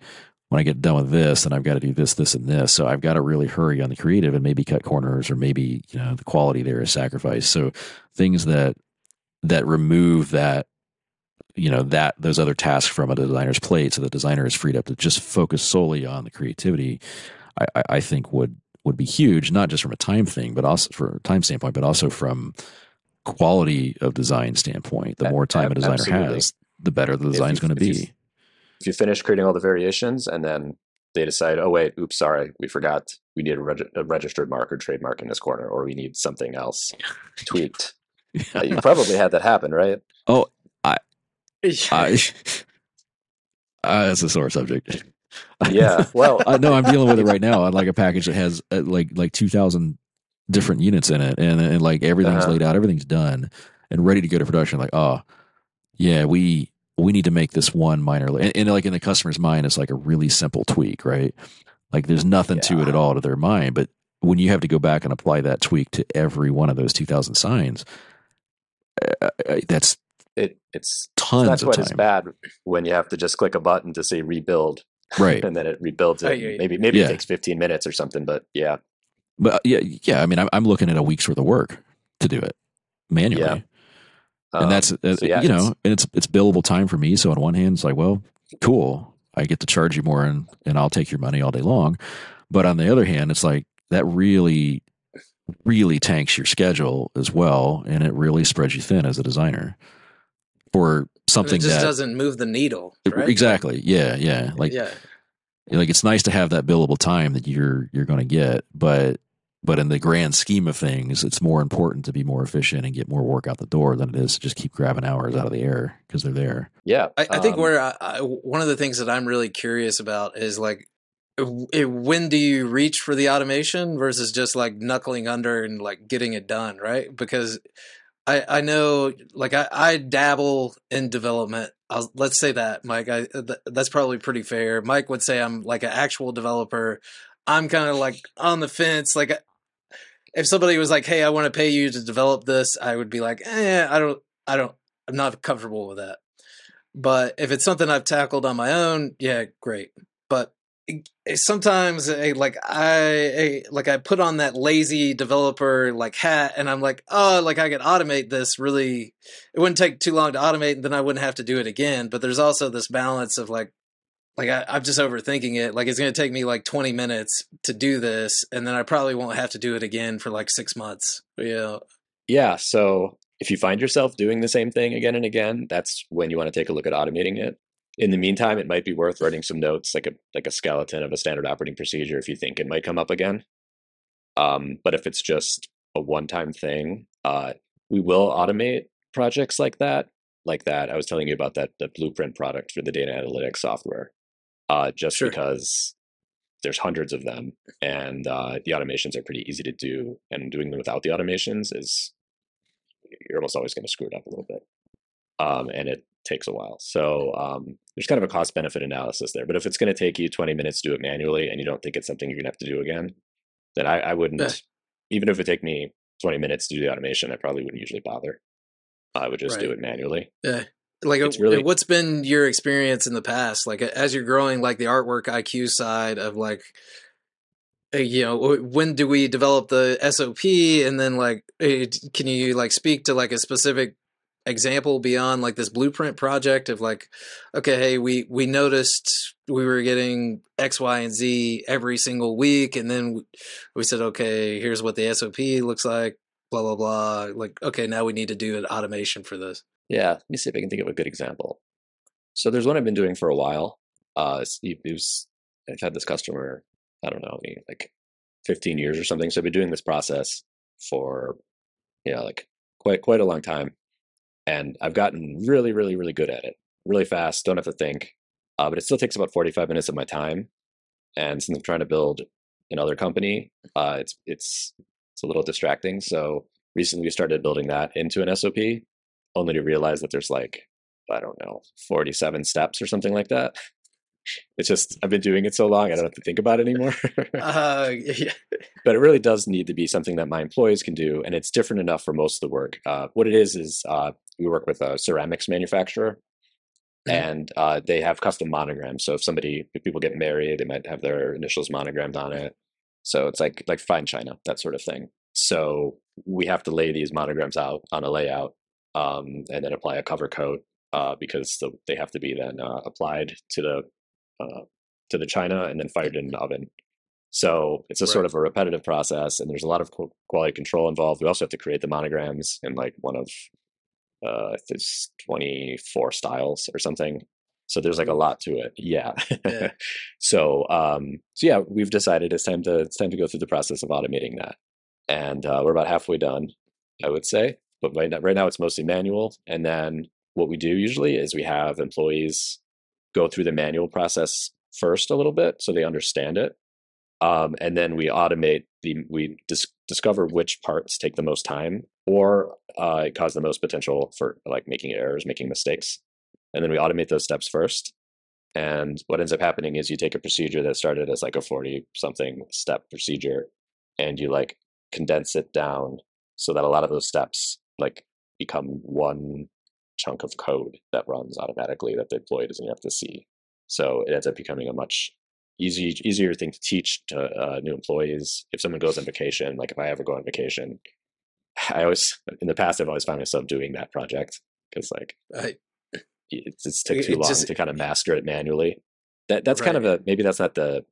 when I get done with this then I've got to do this this and this. So I've got to really hurry on the creative and maybe cut corners or maybe you know the quality there is sacrificed so things that that remove that you know that those other tasks from a designer's plate so the designer is freed up to just focus solely on the creativity I, I, I think would would be huge not just from a time thing but also for a time standpoint but also from quality of design standpoint the more time a designer absolutely. has the better the design is going to you- be If you finish creating all the variations and then they decide, oh wait, oops, sorry, we forgot we need a, reg- a registered mark or trademark in this corner, or we need something else tweaked. Uh, you probably had that happen, right? Oh, I, I, uh, that's a sore subject. Yeah, well, uh, no, I'm dealing with it right now. I like a package that has uh, like like two thousand different units in it, and and like everything's Uh-huh. laid out, everything's done and ready to go to production. Like, oh, yeah, we we need to make this one minor, and, and like in the customer's mind, it's like a really simple tweak, right? Like, there's nothing to it at all to their mind, but when you have to go back and apply that tweak to every one of those two thousand signs, uh, uh, that's it, it's tons quite time, as bad when you have to just click a button to say rebuild, right? and then it rebuilds Oh, it. yeah, yeah. Maybe maybe Yeah. it takes 15 minutes or something, but yeah, But uh, yeah, yeah. I mean, I'm, I'm looking at a week's worth of work to do it manually, Yeah. Um, and that's uh, so yeah, you know, it's- and it's it's billable time for me. So on one hand, it's like, well, cool, I get to charge you more, and and I'll take your money all day long. But on the other hand, it's like that really, really tanks your schedule as well, and it really spreads you thin as a designer for something it just that doesn't move the needle. Right? exactly, yeah, yeah, like yeah. like it's nice to have that billable time that you're you're going to get but but in the grand scheme of things it's more important to be more efficient and get more work out the door than it is to just keep grabbing hours out of the air because they're there yeah. I, I think um, where I, I, one of the things that I'm really curious about is like, it, when do you reach for the automation versus just like knuckling under and like getting it done, right? Because I I know like I, I dabble in development. I'll, let's say that, Mike. I th- that's probably pretty fair. Mike would say I'm like an actual developer. I'm kind of like on the fence. Like if somebody was like, "Hey, I want to pay you to develop this," I would be like, "Eh, I don't, I don't, I'm not comfortable with that." But if it's something I've tackled on my own, yeah, great. But sometimes, eh, like I, eh, like I put on that lazy developer like hat, and I'm like, oh, like I could automate this. Really, it wouldn't take too long to automate, and then I wouldn't have to do it again. But there's also this balance of like, like I, I'm just overthinking it. Like it's going to take me like 20 minutes to do this, and then I probably won't have to do it again for like six months. Know, Yeah. So if you find yourself doing the same thing again and again, that's when you want to take a look at automating it. In the meantime, it might be worth writing some notes, like a like a skeleton of a standard operating procedure, if you think it might come up again. Um, but if it's just a one-time thing, uh, we will automate projects like that, like that. I was telling you about that the blueprint product for the data analytics software, uh, just Sure. because there's hundreds of them, and uh, the automations are pretty easy to do, and doing them without the automations is you're almost always going to screw it up a little bit. Um, and it takes a while. So um, there's kind of a cost benefit analysis there. But if it's going to take you 20 minutes to do it manually and you don't think it's something you're going to have to do again, then I, I wouldn't, Yeah. even if it take me 20 minutes to do the automation, I probably wouldn't usually bother. I would just do it manually. Yeah. Like It's uh, really- what's been your experience in the past? Like as you're growing like the ArtworkIQ side of like uh, you know, when do we develop the SOP and then like eh, can you like speak to like a specific example beyond like this blueprint project of like okay, hey, we we noticed we were getting X, Y, and Z every single week and then we- said okay, here's what the SOP looks like, blah blah blah. Like okay, now we need to do an automation for this. Yeah, let me see if I can think of a good example. So there's one I've been doing for a while. Uh, it was, I've had this customer, I don't know, like 15 years or something. So I've been doing this process for, yeah, like quite quite a long time, and I've gotten really, really, really good at it. Really fast, don't have to think. Uh, but it still takes about 45 minutes of my time. And since I'm trying to build another company, uh, it's it's it's a little distracting. So recently we started building that into an SOP only to realize that there's like I don't know 47 steps or something like that. It's just I've been doing it so long I don't have to think about it anymore. Uh, yeah. but it really does need to be something that my employees can do, and it's different enough for most of the work. Uh, what it is is uh, we work with a ceramics manufacturer, Mhm. and uh, they have custom monograms. So if somebody, if people get married, they might have their initials monogrammed on it. So it's like like fine china, that sort of thing. So we have to lay these monograms out on a layout, um, and then apply a cover coat uh, because the, they have to be then uh, applied to the uh, to the china and then fired in the oven. So it's a sort of a repetitive process, and there's a lot of quality control involved. We also have to create the monograms in like one of uh, there's 24 styles or something. So there's like a lot to it. Yeah. Yeah. so um, so yeah, we've decided it's time to it's time to go through the process of automating that, and uh, we're about halfway done, I would say. But right now, right now it's mostly manual, and then what we do usually is we have employees go through the manual process first a little bit so they understand it um, and then we automate the we dis- discover which parts take the most time or uh, cause the most potential for like making errors making mistakes and then we automate those steps first and what ends up happening is you take a procedure that started as like a 40 something step procedure and you like condense it down so that a lot of those steps like become one chunk of code that runs automatically that the employee doesn't have to see. So it ends up becoming a much easy, easier thing to teach to uh, new employees. If someone goes on vacation, like if I ever go on vacation, I always in the past I've always found myself doing that project because like I, it's, it's took too it long just- to kind of master it manually. That that's kind of a maybe that's not the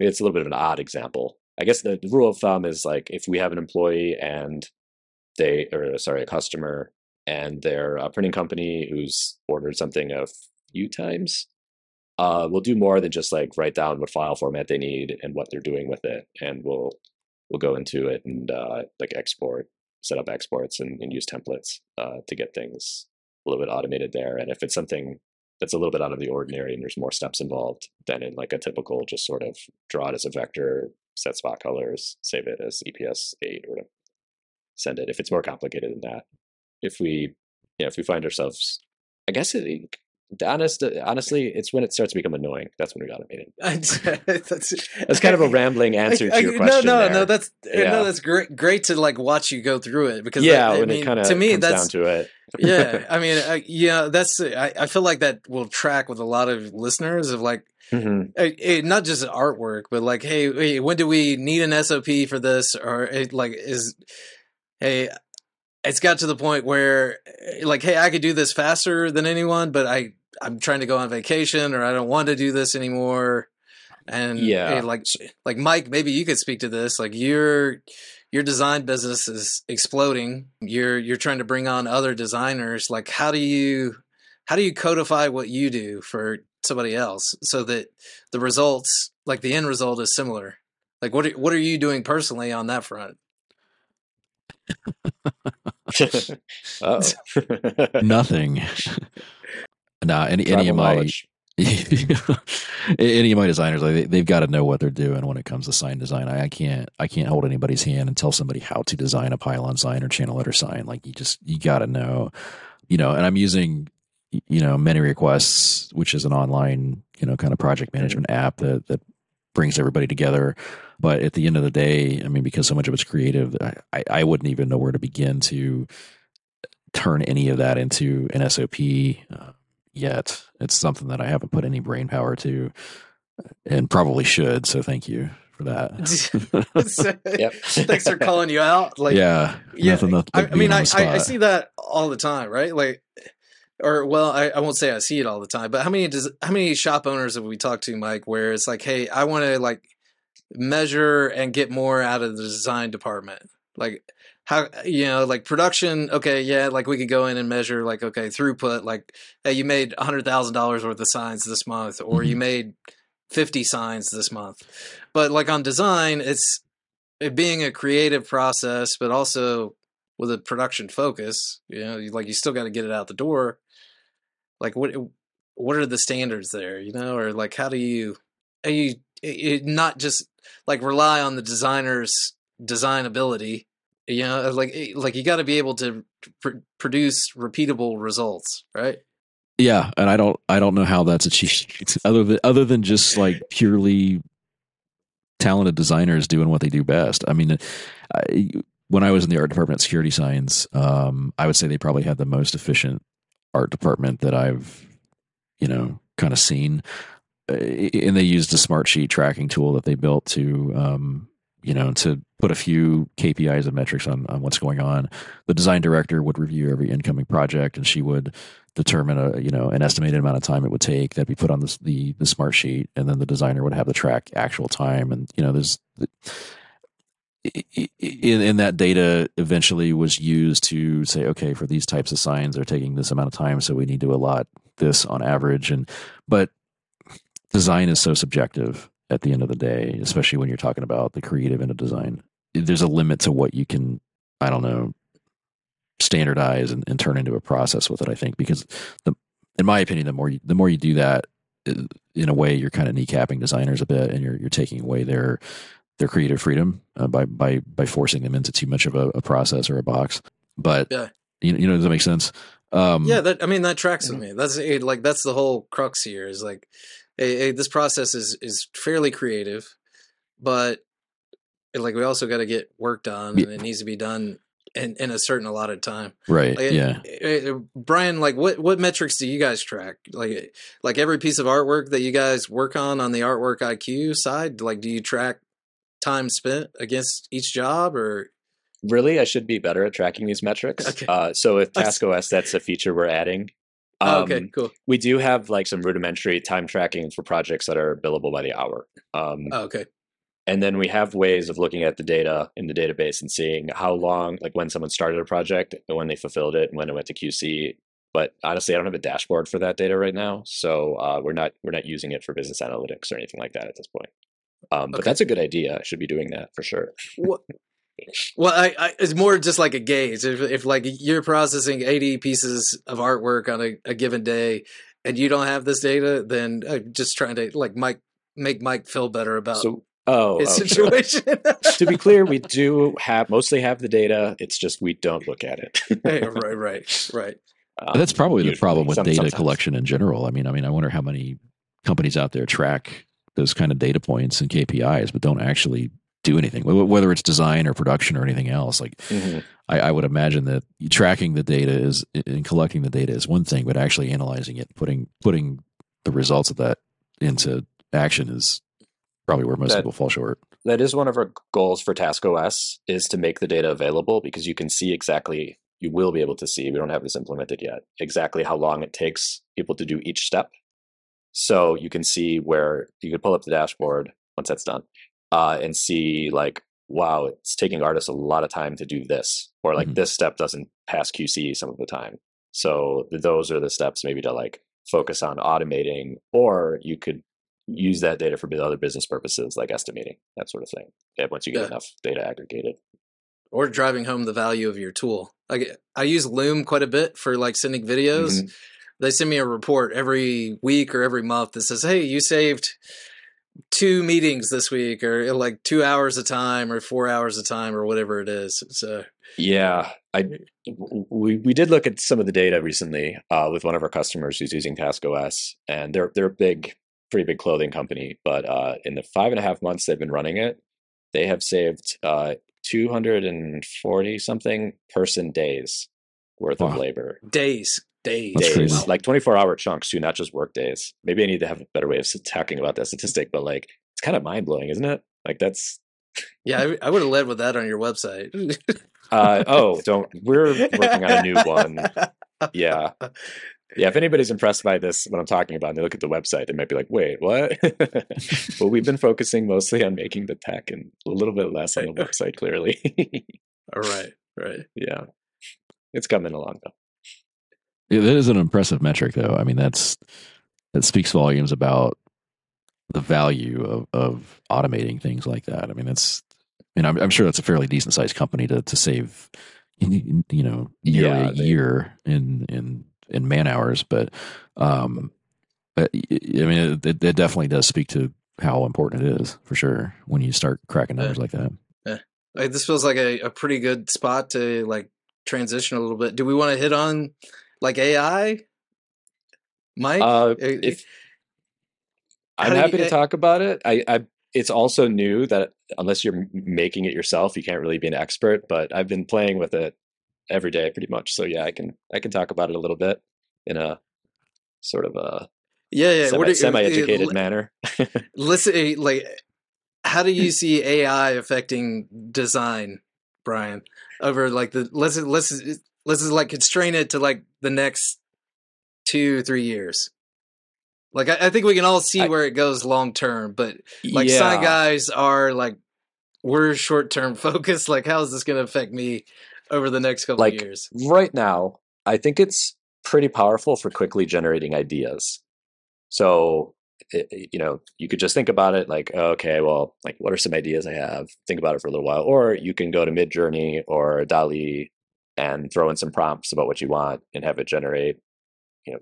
maybe it's a little bit of an odd example. I guess the rule of thumb is like if we have an employee and they or sorry a customer and they're a printing company who's ordered something a few times, uh, we'll do more than just like write down what file format they need and what they're doing with it, and we'll we'll go into it and uh, like export, set up exports, and, and use templates uh, to get things a little bit automated there. And if it's something that's a little bit out of the ordinary and there's more steps involved than in like a typical just sort of draw it as a vector, set spot colors, save it as EPS eight or whatever, send it. If it's more complicated than that, if we yeah, if we find ourselves, I guess it, the honest honestly, it's when it starts to become annoying. That's when we automate it. that's, That's kind of a rambling answer to your question. No, no, there. no. That's Yeah. no, that's great. Great to like watch you go through it because yeah, I when mean, it kind of to me comes that's down to it. yeah. I mean, I, yeah, that's I, I feel like that will track with a lot of listeners of like Mhm. eh, eh, not just artwork, but like, hey, hey, when do we need an SOP for this? Or eh, like, is hey, it's got to the point where eh, like, hey, I could do this faster than anyone, but I I'm trying to go on vacation or I don't want to do this anymore. And Yeah. eh, like like Mike, maybe you could speak to this. Like your your design business is exploding. You're you're trying to bring on other designers. Like how do you how do you codify what you do for somebody else so that the results like the end result is similar? Like what are, what are you doing personally on that front? oh, Nothing. nah, any any of my any of my designers like they, they've got to know what they're doing when it comes to sign design. I, I can't i can't hold anybody's hand and tell somebody how to design a pylon sign or channel letter sign. Like you just you got to know you know and i'm using you know ManyRequests which is an online you know kind of project management app that that brings everybody together but at the end of the day i mean because so much of it's creative i i, I wouldn't even know where to begin to turn any of that into an sop uh, yet. It's something that I haven't put any brain power to, and probably should. So thank you for that. Yep. Thanks for calling you out. Like yeah, yeah, nothing. But I, I mean, I, I, I see that all the time, right? Like, or well, I, I won't say I see it all the time, but how many does how many shop owners have we talked to, Mike? Where it's like, hey, I want to like measure and get more out of the design department, like. How you know, like production? Okay, yeah, like we could go in and measure, like okay, throughput. Like, hey, you made a hundred thousand dollars worth of signs this month, or you Mhm. made fifty signs this month. But like on design, it's it being a creative process, but also with a production focus. You know, like you still got to get it out the door. Like what what are the standards there? You know, or like how do you how you it, not just like rely on the designer's design ability. You know, like eh, like you got to be able to pr- produce repeatable results, right? Yeah, and I don't I don't know how that's achieved other than other than just like purely talented designers doing what they do best. I mean, I, when I was in the art department at Security Signs, um, I would say they probably had the most efficient art department that I've you know kind of seen. Uh, And they used a Smartsheet tracking tool that they built to um, you know to put a few KPIs and metrics on, on what's going on. The design director would review every incoming project, and she would determine a you know an estimated amount of time it would take That'd be put on the the Smartsheet, and then the designer would have the track actual time, and you know there's in, in that data eventually was used to say okay for these types of signs they're taking this amount of time so we need to allot this on average and but design is so subjective at the end of the day especially when you're talking about the creative end of design there's a limit to what you can i don't know standardize and, and turn into a process with it. I think because the, in my opinion, the more you, the more you do that, uh, in a way, you're kind of kneecapping designers a bit, and you're you're taking away their their creative freedom uh, by by by forcing them into too much of a, a process or a box. But Yeah. you, you know, does that make sense? Um, yeah, that I mean that tracks with me. That's eh, like that's the whole crux here. Is like, hey, hey, this process is is fairly creative, but eh, like we also got to get work done, and it needs to be done in in a certain allotted time. right. Like, yeah. eh, eh, Brian, like what what metrics do you guys track? Like like every piece of artwork that you guys work on on the ArtworkIQ side, like do you track time spent against each job or Really, I should be better at tracking these metrics. Okay. Uh, so with I s- TaskOS, that's a feature we're adding. oh, okay, Um, cool. We do have like some rudimentary time tracking for projects that are billable by the hour. Um, Oh, okay. and then we have ways of looking at the data in the database and seeing how long, like when someone started a project and when they fulfilled it and when it went to QC. But honestly, I don't have a dashboard for that data right now, so uh, we're not we're not using it for business analytics or anything like that at this point. Um, but Okay. that's a good idea. I should be doing that for sure. What? Well, I, I, it's more just like a gauge. If, if like you're processing 80 pieces of artwork on a, a given day, and you don't have this data, then I'm just trying to like Mike make Mike feel better about So, oh, his oh, sure. situation. to be clear, we do have mostly have the data. It's just we don't look at it. Hey, right, right, right. Um, That's probably the problem with Some- data sometimes. collection in general. I mean, I mean, I wonder how many companies out there track those kind of data points and KPIs, but don't actually do anything, whether it's design or production or anything else. Like, Mhm. I, I would imagine that tracking the data is and collecting the data is one thing, but actually analyzing it, putting putting the results of that into action is probably where most That- people fall short. That is one of our goals for TaskOS is to make the data available because you can see exactly you will be able to see. We don't have this implemented yet. Exactly how long it takes people to do each step. So you can see where you could pull up the dashboard once that's done uh, and see like, wow, it's taking artists a lot of time to do this, or like Mhm. this step doesn't pass QC some of the time. So those are the steps maybe to like focus on automating, or you could use that data for other business purposes like estimating that sort of thing. Yeah, once you get Yeah. enough data aggregated. Or driving home the value of your tool. Like I use Loom quite a bit for like sending videos. Mhm. They send me a report every week or every month that says, "Hey, you saved two meetings this week, or like two hours of time, or four hours of time, or whatever it is." So Yeah, I we we did look at some of the data recently uh, with one of our customers who's using TaskOS, and they're they're a big, pretty big clothing company. But uh, in the five and a half months they've been running it, they have saved uh, two hundred and forty something person days worth of labor. days, days, days, crazy. like twenty four hour chunks too, not just work days. Maybe I need to have a better way of talking about that statistic, but like it's kind of mind blowing, isn't it? Like that's Yeah, I, I would have led with that on your website. uh, oh, don't we're working on a new one. Yeah. Yeah, if anybody's impressed by this, what I'm talking about, and they look at the website, they might be like, wait, what? well, we've been focusing mostly on making the tech and a little bit less on the website, clearly. All right, right. yeah. It's coming along, though. Yeah, that is an impressive metric, though. I mean, that's that speaks volumes about the value of, of automating things like that. I mean, that's, I mean, I'm, I'm sure that's a fairly decent sized company to to save, you know, nearly Yeah, a they- year in in in man hours. But, um, uh, but, y- I mean, it, it definitely does speak to how important it is for sure when you start cracking uh, numbers like that. Uh, like, this feels like a, a pretty good spot to like transition a little bit. Do we want to hit on like AI, Mike? Uh, if I'm you- happy eh, to talk about it, I, I it's also new that unless you're making it yourself, you can't really be an expert. But I've been playing with it every day, pretty much. So yeah, I can I can talk about it a little bit in a sort of a yeah, yeah. semi, eh, semi-educated li- manner. Listen, eh, like, how do you see AI affecting design, Brian? Over like the let's let's let's just like constrain it to like the next two three years. Like I, I think we can all see I- where it goes long term, but like sign guys are like we're short term focused. Like how is this going to affect me over the next couple Like, of years? right now, I think it's pretty powerful for quickly generating ideas. So, i- i- you know, you could just think about it like, oh, okay, well, like, what are some ideas I have? Think about it for a little while. Or you can go to Midjourney or DALI and throw in some prompts about what you want and have it generate you know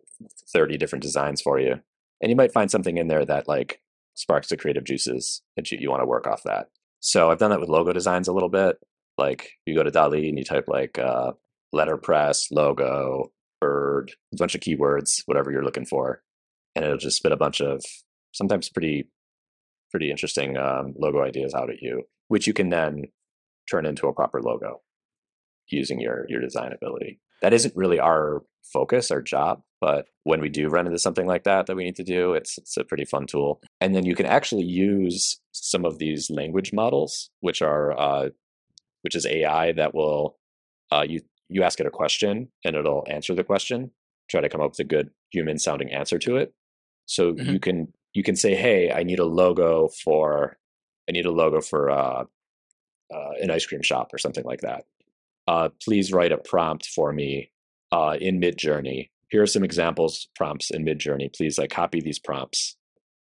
30 different designs for you. And you might find something in there that like sparks the creative juices that you, you want to work off that. So i've done that with logo designs a little bit. Like you go to DALL-E and you type like uh, letterpress logo bird a bunch of keywords whatever you're looking for and it'll just spit a bunch of sometimes pretty pretty interesting um, logo ideas out at you which you can then turn into a proper logo using your your design ability. That isn't really our focus, our job, but when we do run into something like that that we need to do, it's it's a pretty fun tool. And then you can actually use some of these language models, which are uh, which is AI that will uh, you you ask it a question and it'll answer the question, try to come up with a good human sounding answer to it. So mm-hmm. you can you can say, hey, I need a logo for I need a logo for uh, uh, an ice cream shop or something like that uh, please write a prompt for me uh, in Midjourney. Here are some examples prompts in Midjourney. Please like copy these prompts.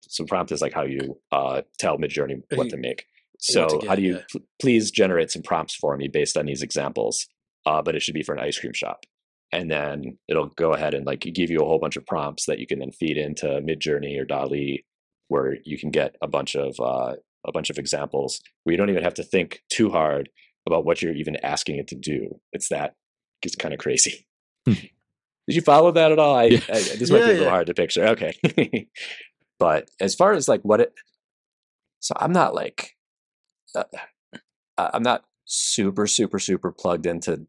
So prompt is like how you uh, tell Midjourney what to make. So get, how do you yeah. pl- please generate some prompts for me based on these examples? Uh, but it should be for an ice cream shop. And then it'll go ahead and like give you a whole bunch of prompts that you can then feed into Midjourney or DALL-E, where you can get a bunch of uh, a bunch of examples where you don't even have to think too hard about what you're even asking it to do. It's that it's kind of crazy. Hmm. Did you follow that at all? I, yeah. I this might yeah, be a little yeah. hard to picture. Okay, but as far as like what it, so I'm not like, uh, I'm not super super super plugged into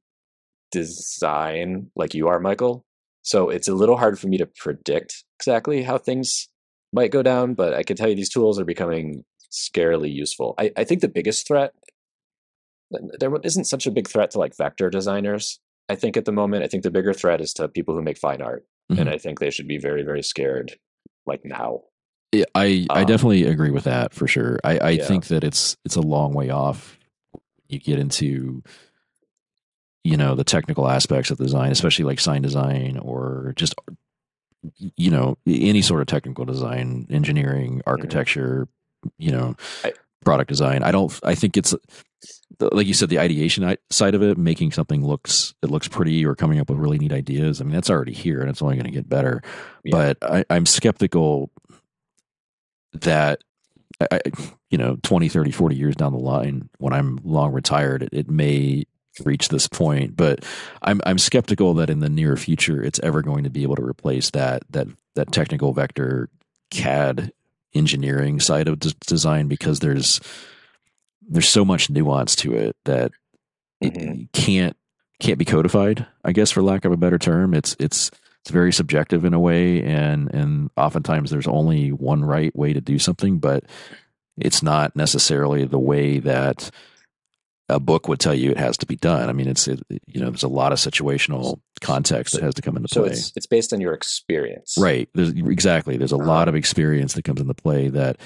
design like you are, Michael. So it's a little hard for me to predict exactly how things might go down, but I can tell you these tools are becoming scarily useful. I, I think the biggest threat there isn't such a big threat to like vector designers. I think at the moment, I think the bigger threat is to people who make fine art, mm-hmm. and I think they should be very, very scared, like now. Yeah, I um, I definitely agree with that for sure. I I yeah. think that it's it's a long way off. You get into you know the technical aspects of design, especially like sign design or just you know any sort of technical design, engineering, mm-hmm. architecture. Mm-hmm. You know, I, product design. I don't. I think it's like you said, the ideation side of it, making something looks it looks pretty or coming up with really neat ideas. I mean, that's already here and it's only going to get better. Yeah. But I, I'm skeptical that I, you know 20 30 40 years down the line when i'm long retired it, it, may reach this point but i'm i'm skeptical that in the near future it's ever going to be able to replace that that that technical vector cad engineering side of design because there's there's so much nuance to it that mm-hmm. it can't can't be codified. I guess for lack of a better term, it's it's it's very subjective in a way, and and oftentimes there's only one right way to do something, but it's not necessarily the way that a book would tell you it has to be done. I mean, it's it, you know, there's a lot of situational context that has to come into play. so play. It's, it's based on your experience, right? There's exactly. There's a lot uh-huh. of experience that comes into play that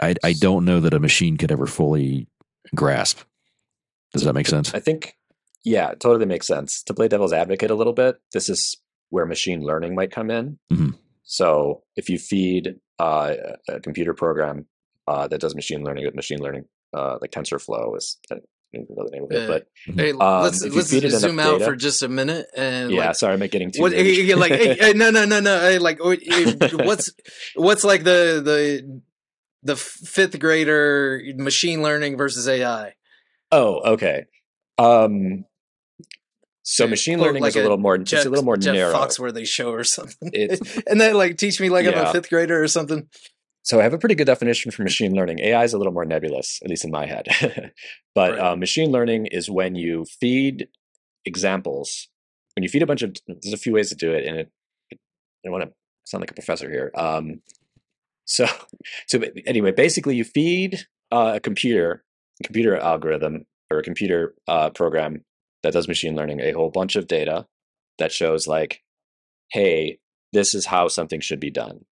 I I don't know that a machine could ever fully grasp. Does that make sense? I think, yeah, it totally makes sense. To play devil's advocate a little bit, this is where machine learning might come in. Mm-hmm. So if you feed uh, a computer program uh, that does machine learning with machine learning, uh, like TensorFlow is know the name of it, but hey, um, let's let's zoom out data, for just a minute. And yeah, like, sorry, I'm getting too. What, like, hey, no, no, no, no. Hey, like, what's what's like the the the fifth grader machine learning versus AI? Oh, okay. Um, so machine learning like is a, little more, Jeff, just a little more Jeff narrow. Foxworthy show or something, and then like teach me like yeah. I'm a fifth grader or something. So I have a pretty good definition for machine learning. AI is a little more nebulous, at least in my head. but right. uh, machine learning is when you feed examples. When you feed a bunch of, there's a few ways to do it, and it, I don't want to sound like a professor here. Um, so, so anyway, basically, you feed uh, a computer, a computer algorithm, or a computer uh, program that does machine learning a whole bunch of data that shows like, hey, this is how something should be done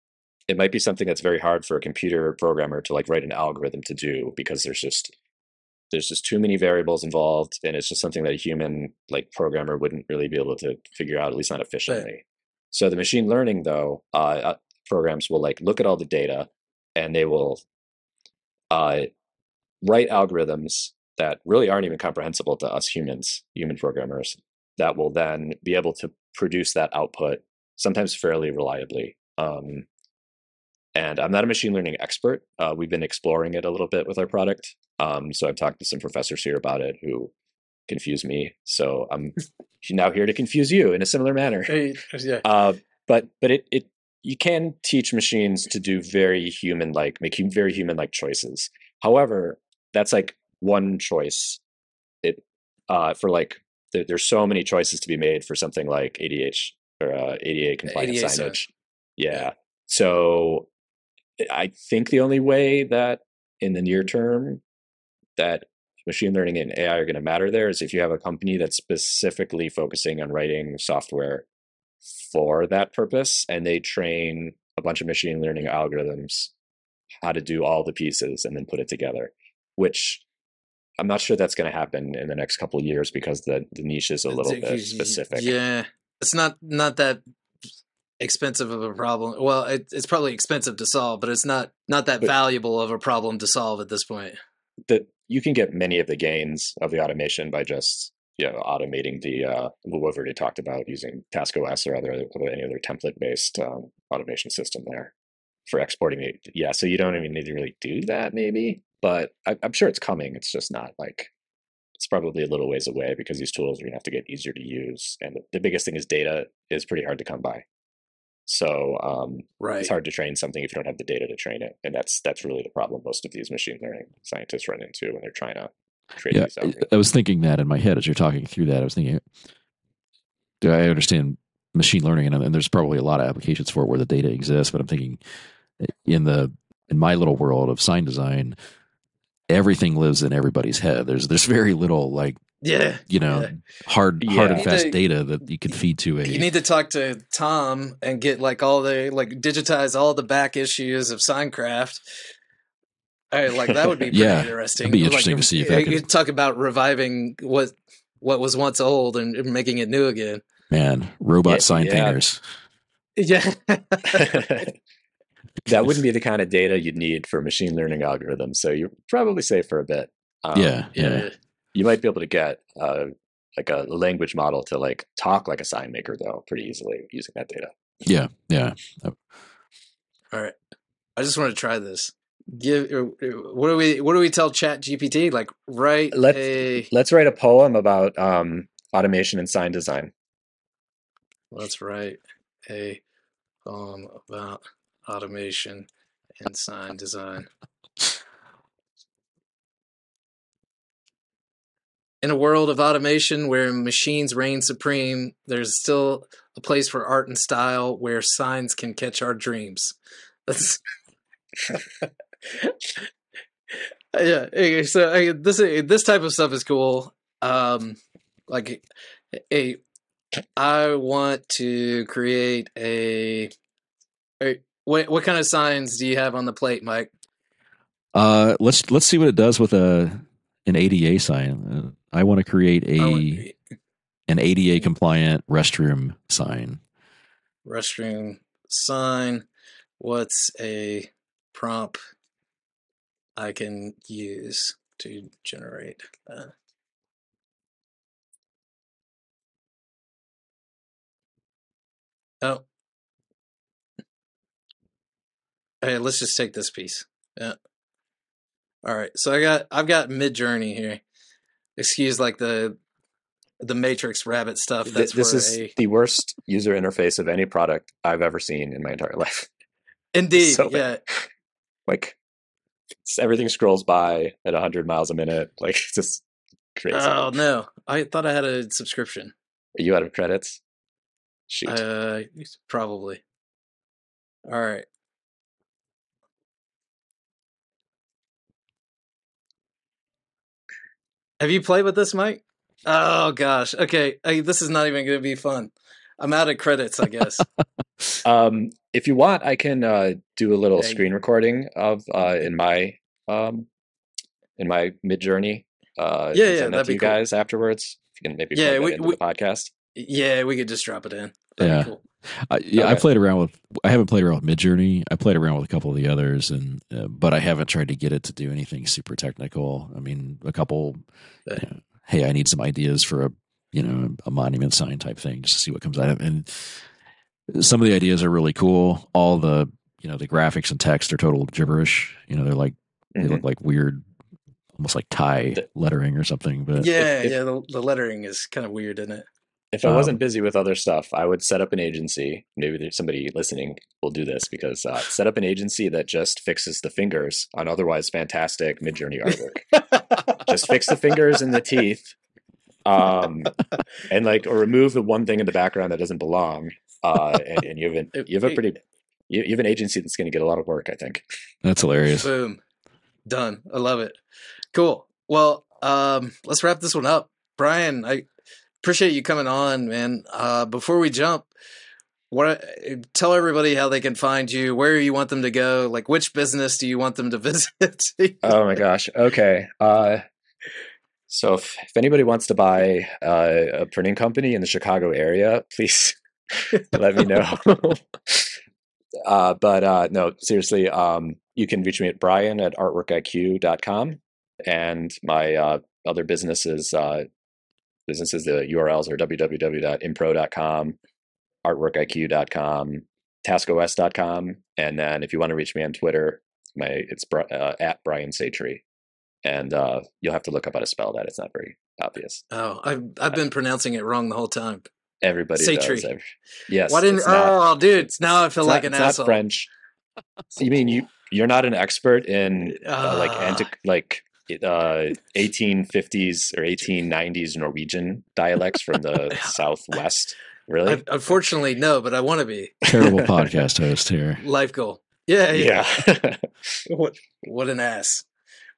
it might be something that's very hard for a computer programmer to like write an algorithm to do because there's just there's just too many variables involved and it's just something that a human like programmer wouldn't really be able to figure out at least not efficiently right. so the machine learning though uh, uh, programs will like look at all the data and they will uh, write algorithms that really aren't even comprehensible to us humans human programmers that will then be able to produce that output sometimes fairly reliably. Um, and I'm not a machine learning expert. Uh, we've been exploring it a little bit with our product. Um, so I've talked to some professors here about it who confuse me. So I'm now here to confuse you in a similar manner. Yeah. Uh, but but it it you can teach machines to do very human like make very human like choices. However, that's like one choice. It uh, for like there, there's so many choices to be made for something like ADH or uh, ADA compliant ADA sign. signage. Yeah. So I think the only way that in the near term that machine learning and AI are going to matter there is if you have a company that's specifically focusing on writing software for that purpose and they train a bunch of machine learning algorithms how to do all the pieces and then put it together which i'm not sure that's going to happen in the next couple of years because the, the niche is a little bit specific. Yeah, it's not not that expensive of a problem. Well, it, it's probably expensive to solve, but it's not not that But- valuable of a problem to solve at this point. that you can get many of the gains of the automation by just you know automating the uh what we've already talked about using TaskOS or other or any other template based um, automation system there for exporting it. Yeah, so you don't even need to really do that maybe, but I, I'm sure it's coming. It's just not like it's probably a little ways away because these tools are gonna have to get easier to use, and the, the biggest thing is data is pretty hard to come by. So um, Right. it's hard to train something if you don't have the data to train it, and that's that's really the problem most of these machine learning scientists run into when they're trying to create Yeah, these I- algorithms. I was thinking that in my head as you're talking through that. I was thinking, do I understand machine learning, and, and there's probably a lot of applications for it where the data exists. But I'm thinking, in the in my little world of sign design, everything lives in everybody's head. There's there's very little like Yeah. you know Yeah. hard hard and fast to- data that you could feed to a You need to talk to Tom and get like all the like digitize all the back issues of SignCraft. Hey, like that would be pretty Yeah, interesting. be Like, interesting to see if that you could- could talk about reviving what what was once old and making it new again. man robot Yeah, sign yeah. painters. Yeah. that wouldn't be the kind of data you'd need for machine learning algorithms. So you're probably safe for a bit. Um, yeah, yeah, yeah. You might be able to get uh, like a language model to like talk like a sign maker though pretty easily using that data. yeah, yeah. All right. I just want to try this. Give uh, what do we what do we tell ChatGPT? Like write Let's- a Let's write a poem about um, automation and sign design. let's write a poem about automation and sign design. In a world of automation where machines reign supreme, there's still a place for art and style where signs can catch our dreams. Yeah. So I, this this type of stuff is cool. Um, like a, I want to create a. a what what kind of signs do you have on the plate, Mike? Uh, let's let's see what it does with a an ADA sign. I want to create a oh, want- an ADA compliant restroom sign. restroom sign. What's a prompt I can use to generate that? Oh. Hey, let's just take this piece. Yeah. All right. So I got I've got Midjourney here. Excuse like the the matrix rabbit stuff. That's this is a the worst user interface of any product I've ever seen in my entire life. indeed. so yeah. Like everything scrolls by at 100 miles a minute. Like just crazy. Oh no! I thought I had a subscription. Are you out of credits? Shoot. Uh, probably. All right. Have you played with this, Mike? Oh gosh. Okay, I, this is not even going to be fun. I'm out of credits, I guess. Um, if you want, I can uh, do a little Hey. screen recording of uh, in my um, in my Midjourney. Uh, Yeah, yeah, that'd to be you cool. guys afterwards. If you can maybe Yeah, we- into we- the podcast. yeah, we could just drop it in. Yeah. cool. I, yeah, I played around with. I haven't played around with Midjourney. I played around with a couple of the others, and uh, but I haven't tried to get it to do anything super technical. I mean, a couple. You know, hey, I need some ideas for a you know, a monument sign type thing just to see what comes out of it. And some of the ideas are really cool. All the, you know, the graphics and text are total gibberish. You know, they're like, they Mhm. look like weird, almost like Thai lettering or something. But yeah, if- yeah. The, the lettering is kind of weird, isn't it? If I wasn't busy with other stuff, I would set up an agency. Maybe there's somebody listening will do this because uh, set up an agency that just fixes the fingers on otherwise fantastic Midjourney artwork. just fix the fingers and the teeth, um, and like or remove the one thing in the background that doesn't belong. Uh, and, and you have an, you have a pretty you, you have an agency that's going to get a lot of work. I think. that's hilarious. Boom. Done. I love it. Cool. Well, um, let's wrap this one up. Brian, I appreciate you coming on, man. Uh, before we jump, what tell everybody how they can find you, where you want them to go, like which business do you want them to visit? Oh my gosh. Okay. Uh, so if, if anybody wants to buy uh, a printing company in the Chicago area, please let me know. uh, but uh, no, seriously, um, you can reach me at brian at artworkiq.com. And my uh, other businesses, uh, businesses, the URLs are www.impro.com, artworkiq.com, taskos.com. and then if you want to reach me on Twitter, my it's uh, at Brian Saetre, and uh, you'll have to look up how to spell that. It's not very obvious. oh, I've I've been pronouncing it wrong the whole time. Everybody Saetre. does. Yes. Why didn't? not- oh, dude, it's- now I feel like not, an it's not asshole. French. You mean you you're not an expert in uh, like Ah. anti like uh 1850s or 1890s Norwegian dialects from the southwest? Really? I, unfortunately, no, but I want to be Terrible podcast host here. life goal. Yeah, yeah. yeah. What what an ass.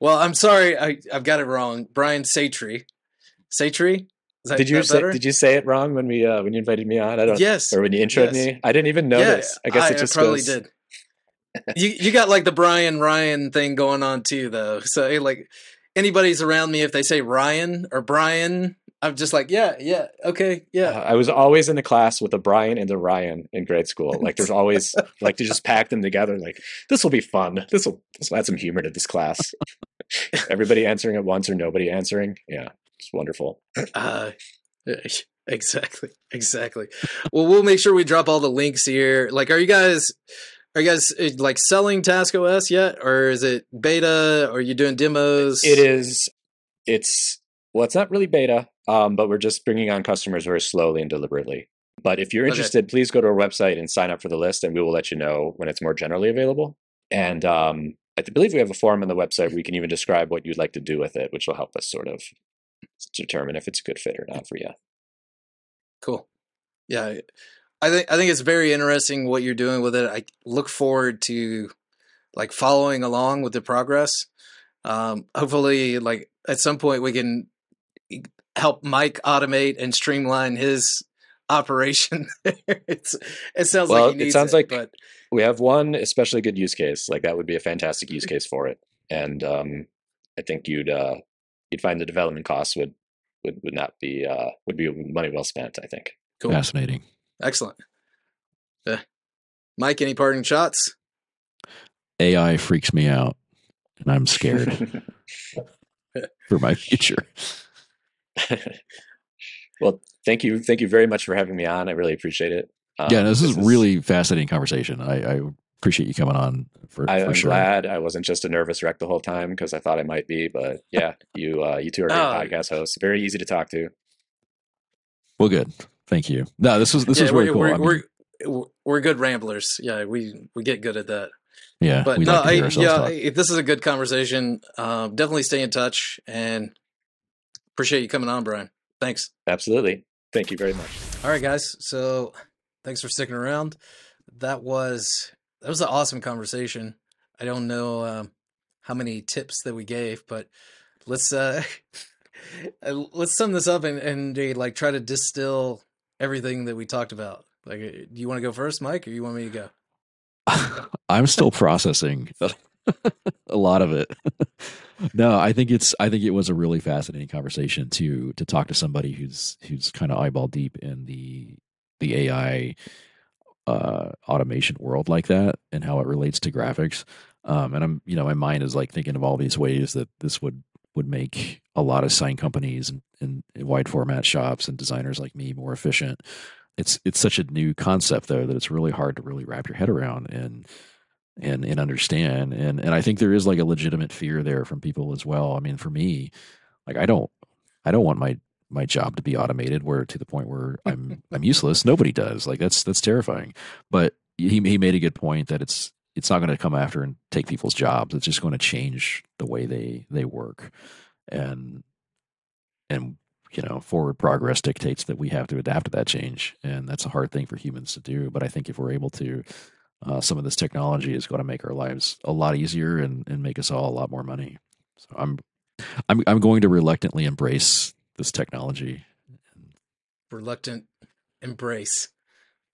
Well, I'm sorry, I I've got it wrong. Brian Saetre. Saetre? That, did you say, better? did you say it wrong when we uh, when you invited me on? I don't Yes. or when you introed yes. me. I didn't even notice. I guess it just probably goes, did. You you got like the Brian Ryan thing going on too, though. So like anybody's around me, if they say Ryan or Brian, I'm just like, yeah, yeah, okay, yeah. Uh, I was always in the class with a Brian and a Ryan in grade school. Like there's always like to just pack them together. Like this will be fun. This will this will add some humor to this class. Everybody answering at once or nobody answering. Yeah, it's wonderful. Uh, exactly, exactly. Well, we'll make sure we drop all the links here. Like, are you guys? Are you guys like selling TaskOS yet, or is it beta? Or are you doing demos? It is. It's well, it's not really beta, um, but we're just bringing on customers very slowly and deliberately. But if you're Okay. interested, please go to our website and sign up for the list, and we will let you know when it's more generally available. And um, I believe we have a form on the website where you can even describe what you'd like to do with it, which will help us sort of determine if it's a good fit or not for you. Cool. Yeah, I- I think I think it's very interesting what you're doing with it. I look forward to like following along with the progress. Um, hopefully, like at some point, we can help Mike automate and streamline his operation. it's it sounds Well, like he it needs sounds like- but We have one especially good use case. Like that would be a fantastic use case for it, and um, I think you'd uh, you'd find the development costs would would, would not be uh, would be money well spent. I think. cool, Fascinating. Excellent. Yeah. Mike, any parting shots? AI freaks me out, and I'm scared for my future. well, thank you, thank you very much for having me on. I really appreciate it. Um, yeah, no, this, is really fascinating conversation. I, I appreciate you coming on for, I, for am sure. glad I wasn't just a nervous wreck the whole time because I thought I might be. But yeah, you uh, you two are great Oh. podcast hosts. Very easy to talk to. Well, good. Thank you. No, this was this yeah, was really we're, cool. We're, I mean, we're we're we're good ramblers. Yeah, we we get good at that. yeah, but no, like I, yeah, talk. I- this is a good conversation. Um, definitely stay in touch and appreciate you coming on, Brian. Thanks. Absolutely. Thank you very much. All right, guys. So thanks for sticking around. That was that was an awesome conversation. I don't know um, how many tips that we gave, but let's uh, uh, let's sum this up and and like try to distill everything that we talked about. Like, uh, do you want to go first, Mike, or you want me to go? I'm still processing a lot of it. no, I think it's I think it was a really fascinating conversation to to talk to somebody who's who's kind of eyeball deep in the the AI uh automation world like that and how it relates to graphics. Um and I'm you know my mind is like thinking of all these ways that this would would make a lot of sign companies and, and wide format shops and designers like me more efficient. It's it's such a new concept though that it's really hard to really wrap your head around and and and understand. And and I think there is like a legitimate fear there from people as well. I mean, for me, like I don't I don't want my my job to be automated where to the point where I'm I'm useless. Nobody does. Like that's that's terrifying. But he he made a good point that it's it's not going to come after and take people's jobs. It's just going to change the way they they work, and and you know forward progress dictates that we have to adapt to that change, and that's a hard thing for humans to do. But I think if we're able to, uh, some of this technology is going to make our lives a lot easier and and make us all a lot more money. So I'm I'm I'm going to reluctantly embrace this technology. Reluctant embrace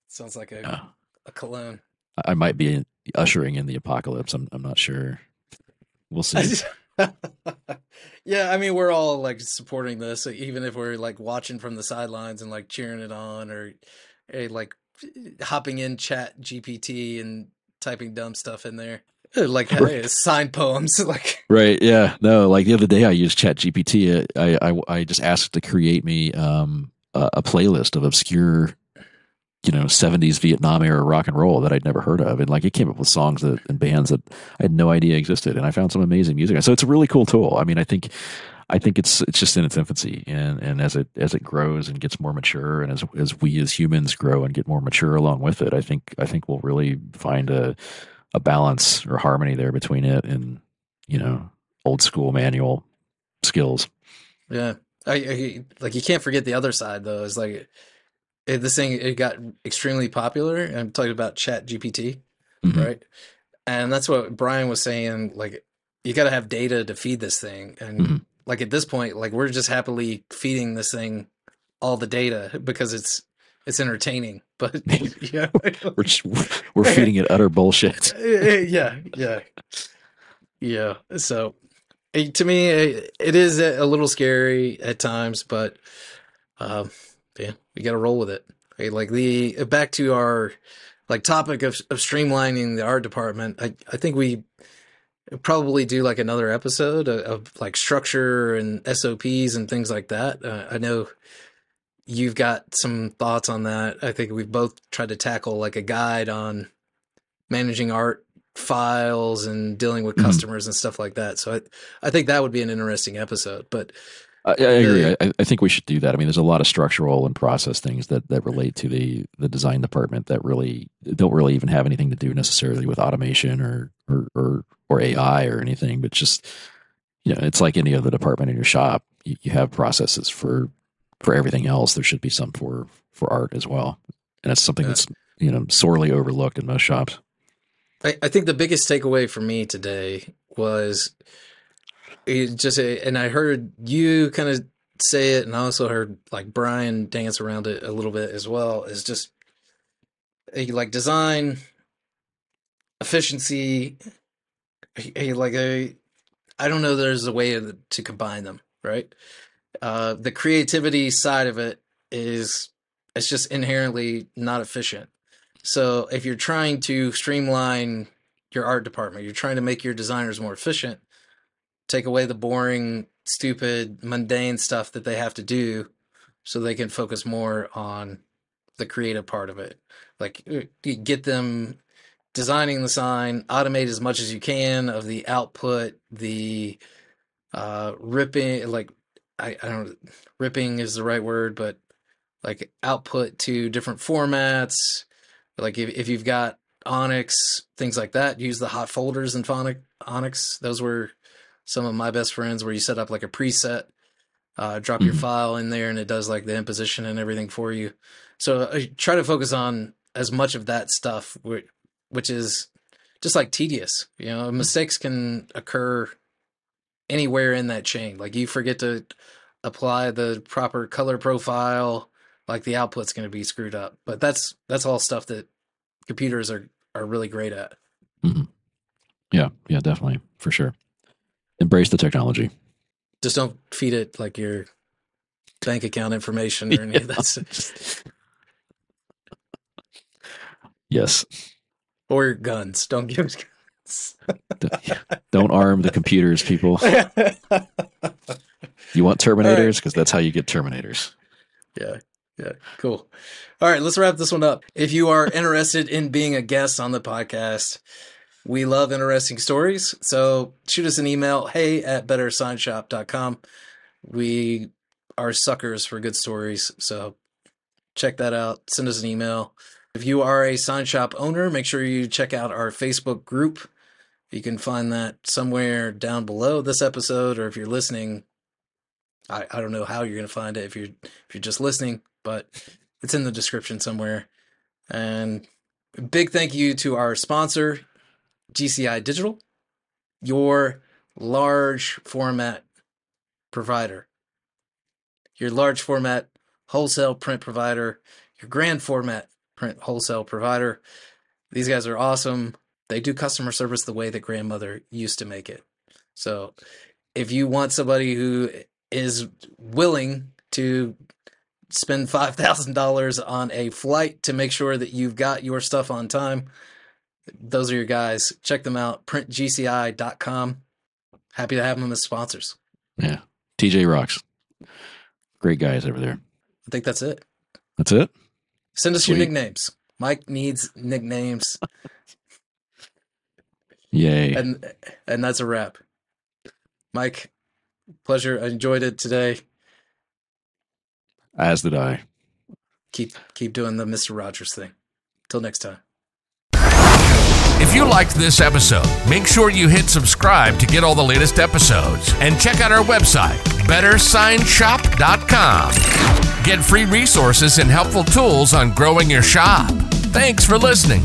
sounds like a a cologne. I might be ushering in the apocalypse. I'm I'm not sure. We'll see. yeah, I mean, we're all like supporting this, even if we're like watching from the sidelines and like cheering it on, or eh, like hopping in ChatGPT and typing dumb stuff in there, Uh, like Right. sign poems. Like, Right. Yeah. No. Like the other day, I used ChatGPT. I, I I just asked to create me um a, a playlist of obscure, you know, '70s Vietnam era rock and roll that I'd never heard of, and like it came up with songs that and bands that I had no idea existed, and I found some amazing music. So it's a really cool tool. I mean, I think. I think it's it's just in its infancy, and, and as it as it grows and gets more mature, and as as we as humans grow and get more mature along with it, I think I think we'll really find a a balance or harmony there between it and you know old school manual skills. yeah, I, I like you can't forget the other side though. It's like this thing it got extremely popular. I'm talking about ChatGPT. Mhm. right? And that's what Brian was saying. Like, you got to have data to feed this thing, and Mhm. like at this point, like we're just happily feeding this thing all the data because it's it's entertaining. But yeah, We're just, we're feeding it utter bullshit. yeah, yeah, yeah. So eh, to me, eh, it is a little scary at times, but um, we got to roll with it. Right? Like the back to our like topic of of streamlining the art department. I I think we probably do like another episode of, of like structure and SOPs and things like that. Uh, I know you've got some thoughts on that. I think we've both tried to tackle like a guide on managing art files and dealing with Mhm. customers and stuff like that. So I I think that would be an interesting episode. But I, I agree. I, I think we should do that. I mean, there's a lot of structural and process things that, that relate to the, the design department that really don't really even have anything to do necessarily with automation or, or, or, or AI or anything, but just, you know, it's like any other department in your shop. You, you have processes for, for everything else. There should be some for, for art as well. And it's something Yeah. that's, you know, sorely overlooked in most shops. I, I think the biggest takeaway for me today was it just and I heard you kind of say it, and I also heard like Brian dance around it a little bit as well. Is just like design efficiency. Like I don't know. There's a way to combine them, right? Uh, the creativity side of it is it's just inherently not efficient. So if you're trying to streamline your art department, you're trying to make your designers more efficient, take away the boring, stupid, mundane stuff that they have to do so they can focus more on the creative part of it. Like uh, get them designing the sign, automate as much as you can of the output, the uh ripping like I, I don't ripping is the right word, but like output to different formats. Like if, if you've got Onyx, things like that, use the hot folders in Phonic Onyx. Those were some of my best friends where you set up like a preset, uh, drop your Mhm. file in there and it does like the imposition and everything for you. So I try to focus on as much of that stuff, which, which is just like tedious. You know, mistakes can occur anywhere in that chain. Like you forget to apply the proper color profile, like the output's going to be screwed up. But that's that's all stuff that computers are are really great at. Yeah. Yeah, definitely. For sure. Embrace the technology. Just don't feed it like your bank account information or any of that. Yes. or guns. Don't give guns. Don't arm the computers, people. You want Terminators? Because that's how you get Terminators. Yeah. Yeah. Cool. All right. Let's wrap this one up. If you are interested in being a guest on the podcast, we love interesting stories. So shoot us an email, hey at bettersignshop.com. We are suckers for good stories. So check that out. Send us an email. If you are a sign shop owner, make sure you check out our Facebook group. You can find that somewhere down below this episode, or if you're listening, I, I don't know how you're gonna find it if you're if you're just listening, but it's in the description somewhere. And big thank you to our sponsor, GCI Digital, your large format provider, your large format wholesale print provider, your grand format print wholesale provider. These guys are awesome. They do customer service the way that grandmother used to make it. So if you want somebody who is willing to spend $5,000 on a flight to make sure that you've got your stuff on time, those are your guys. Check them out, printgci.com. Happy to have them as sponsors. Yeah. TJ rocks. Great guys over there. I think that's it. That's it. Send us your nicknames. Mike needs nicknames, Yay. and and that's a wrap. Mike, pleasure. I enjoyed it today. As did I. Keep keep doing the Mister Rogers thing. Till next time. If you liked this episode, make sure you hit subscribe to get all the latest episodes and check out our website, bettersignshop.com. Get free resources and helpful tools on growing your shop. Thanks for listening.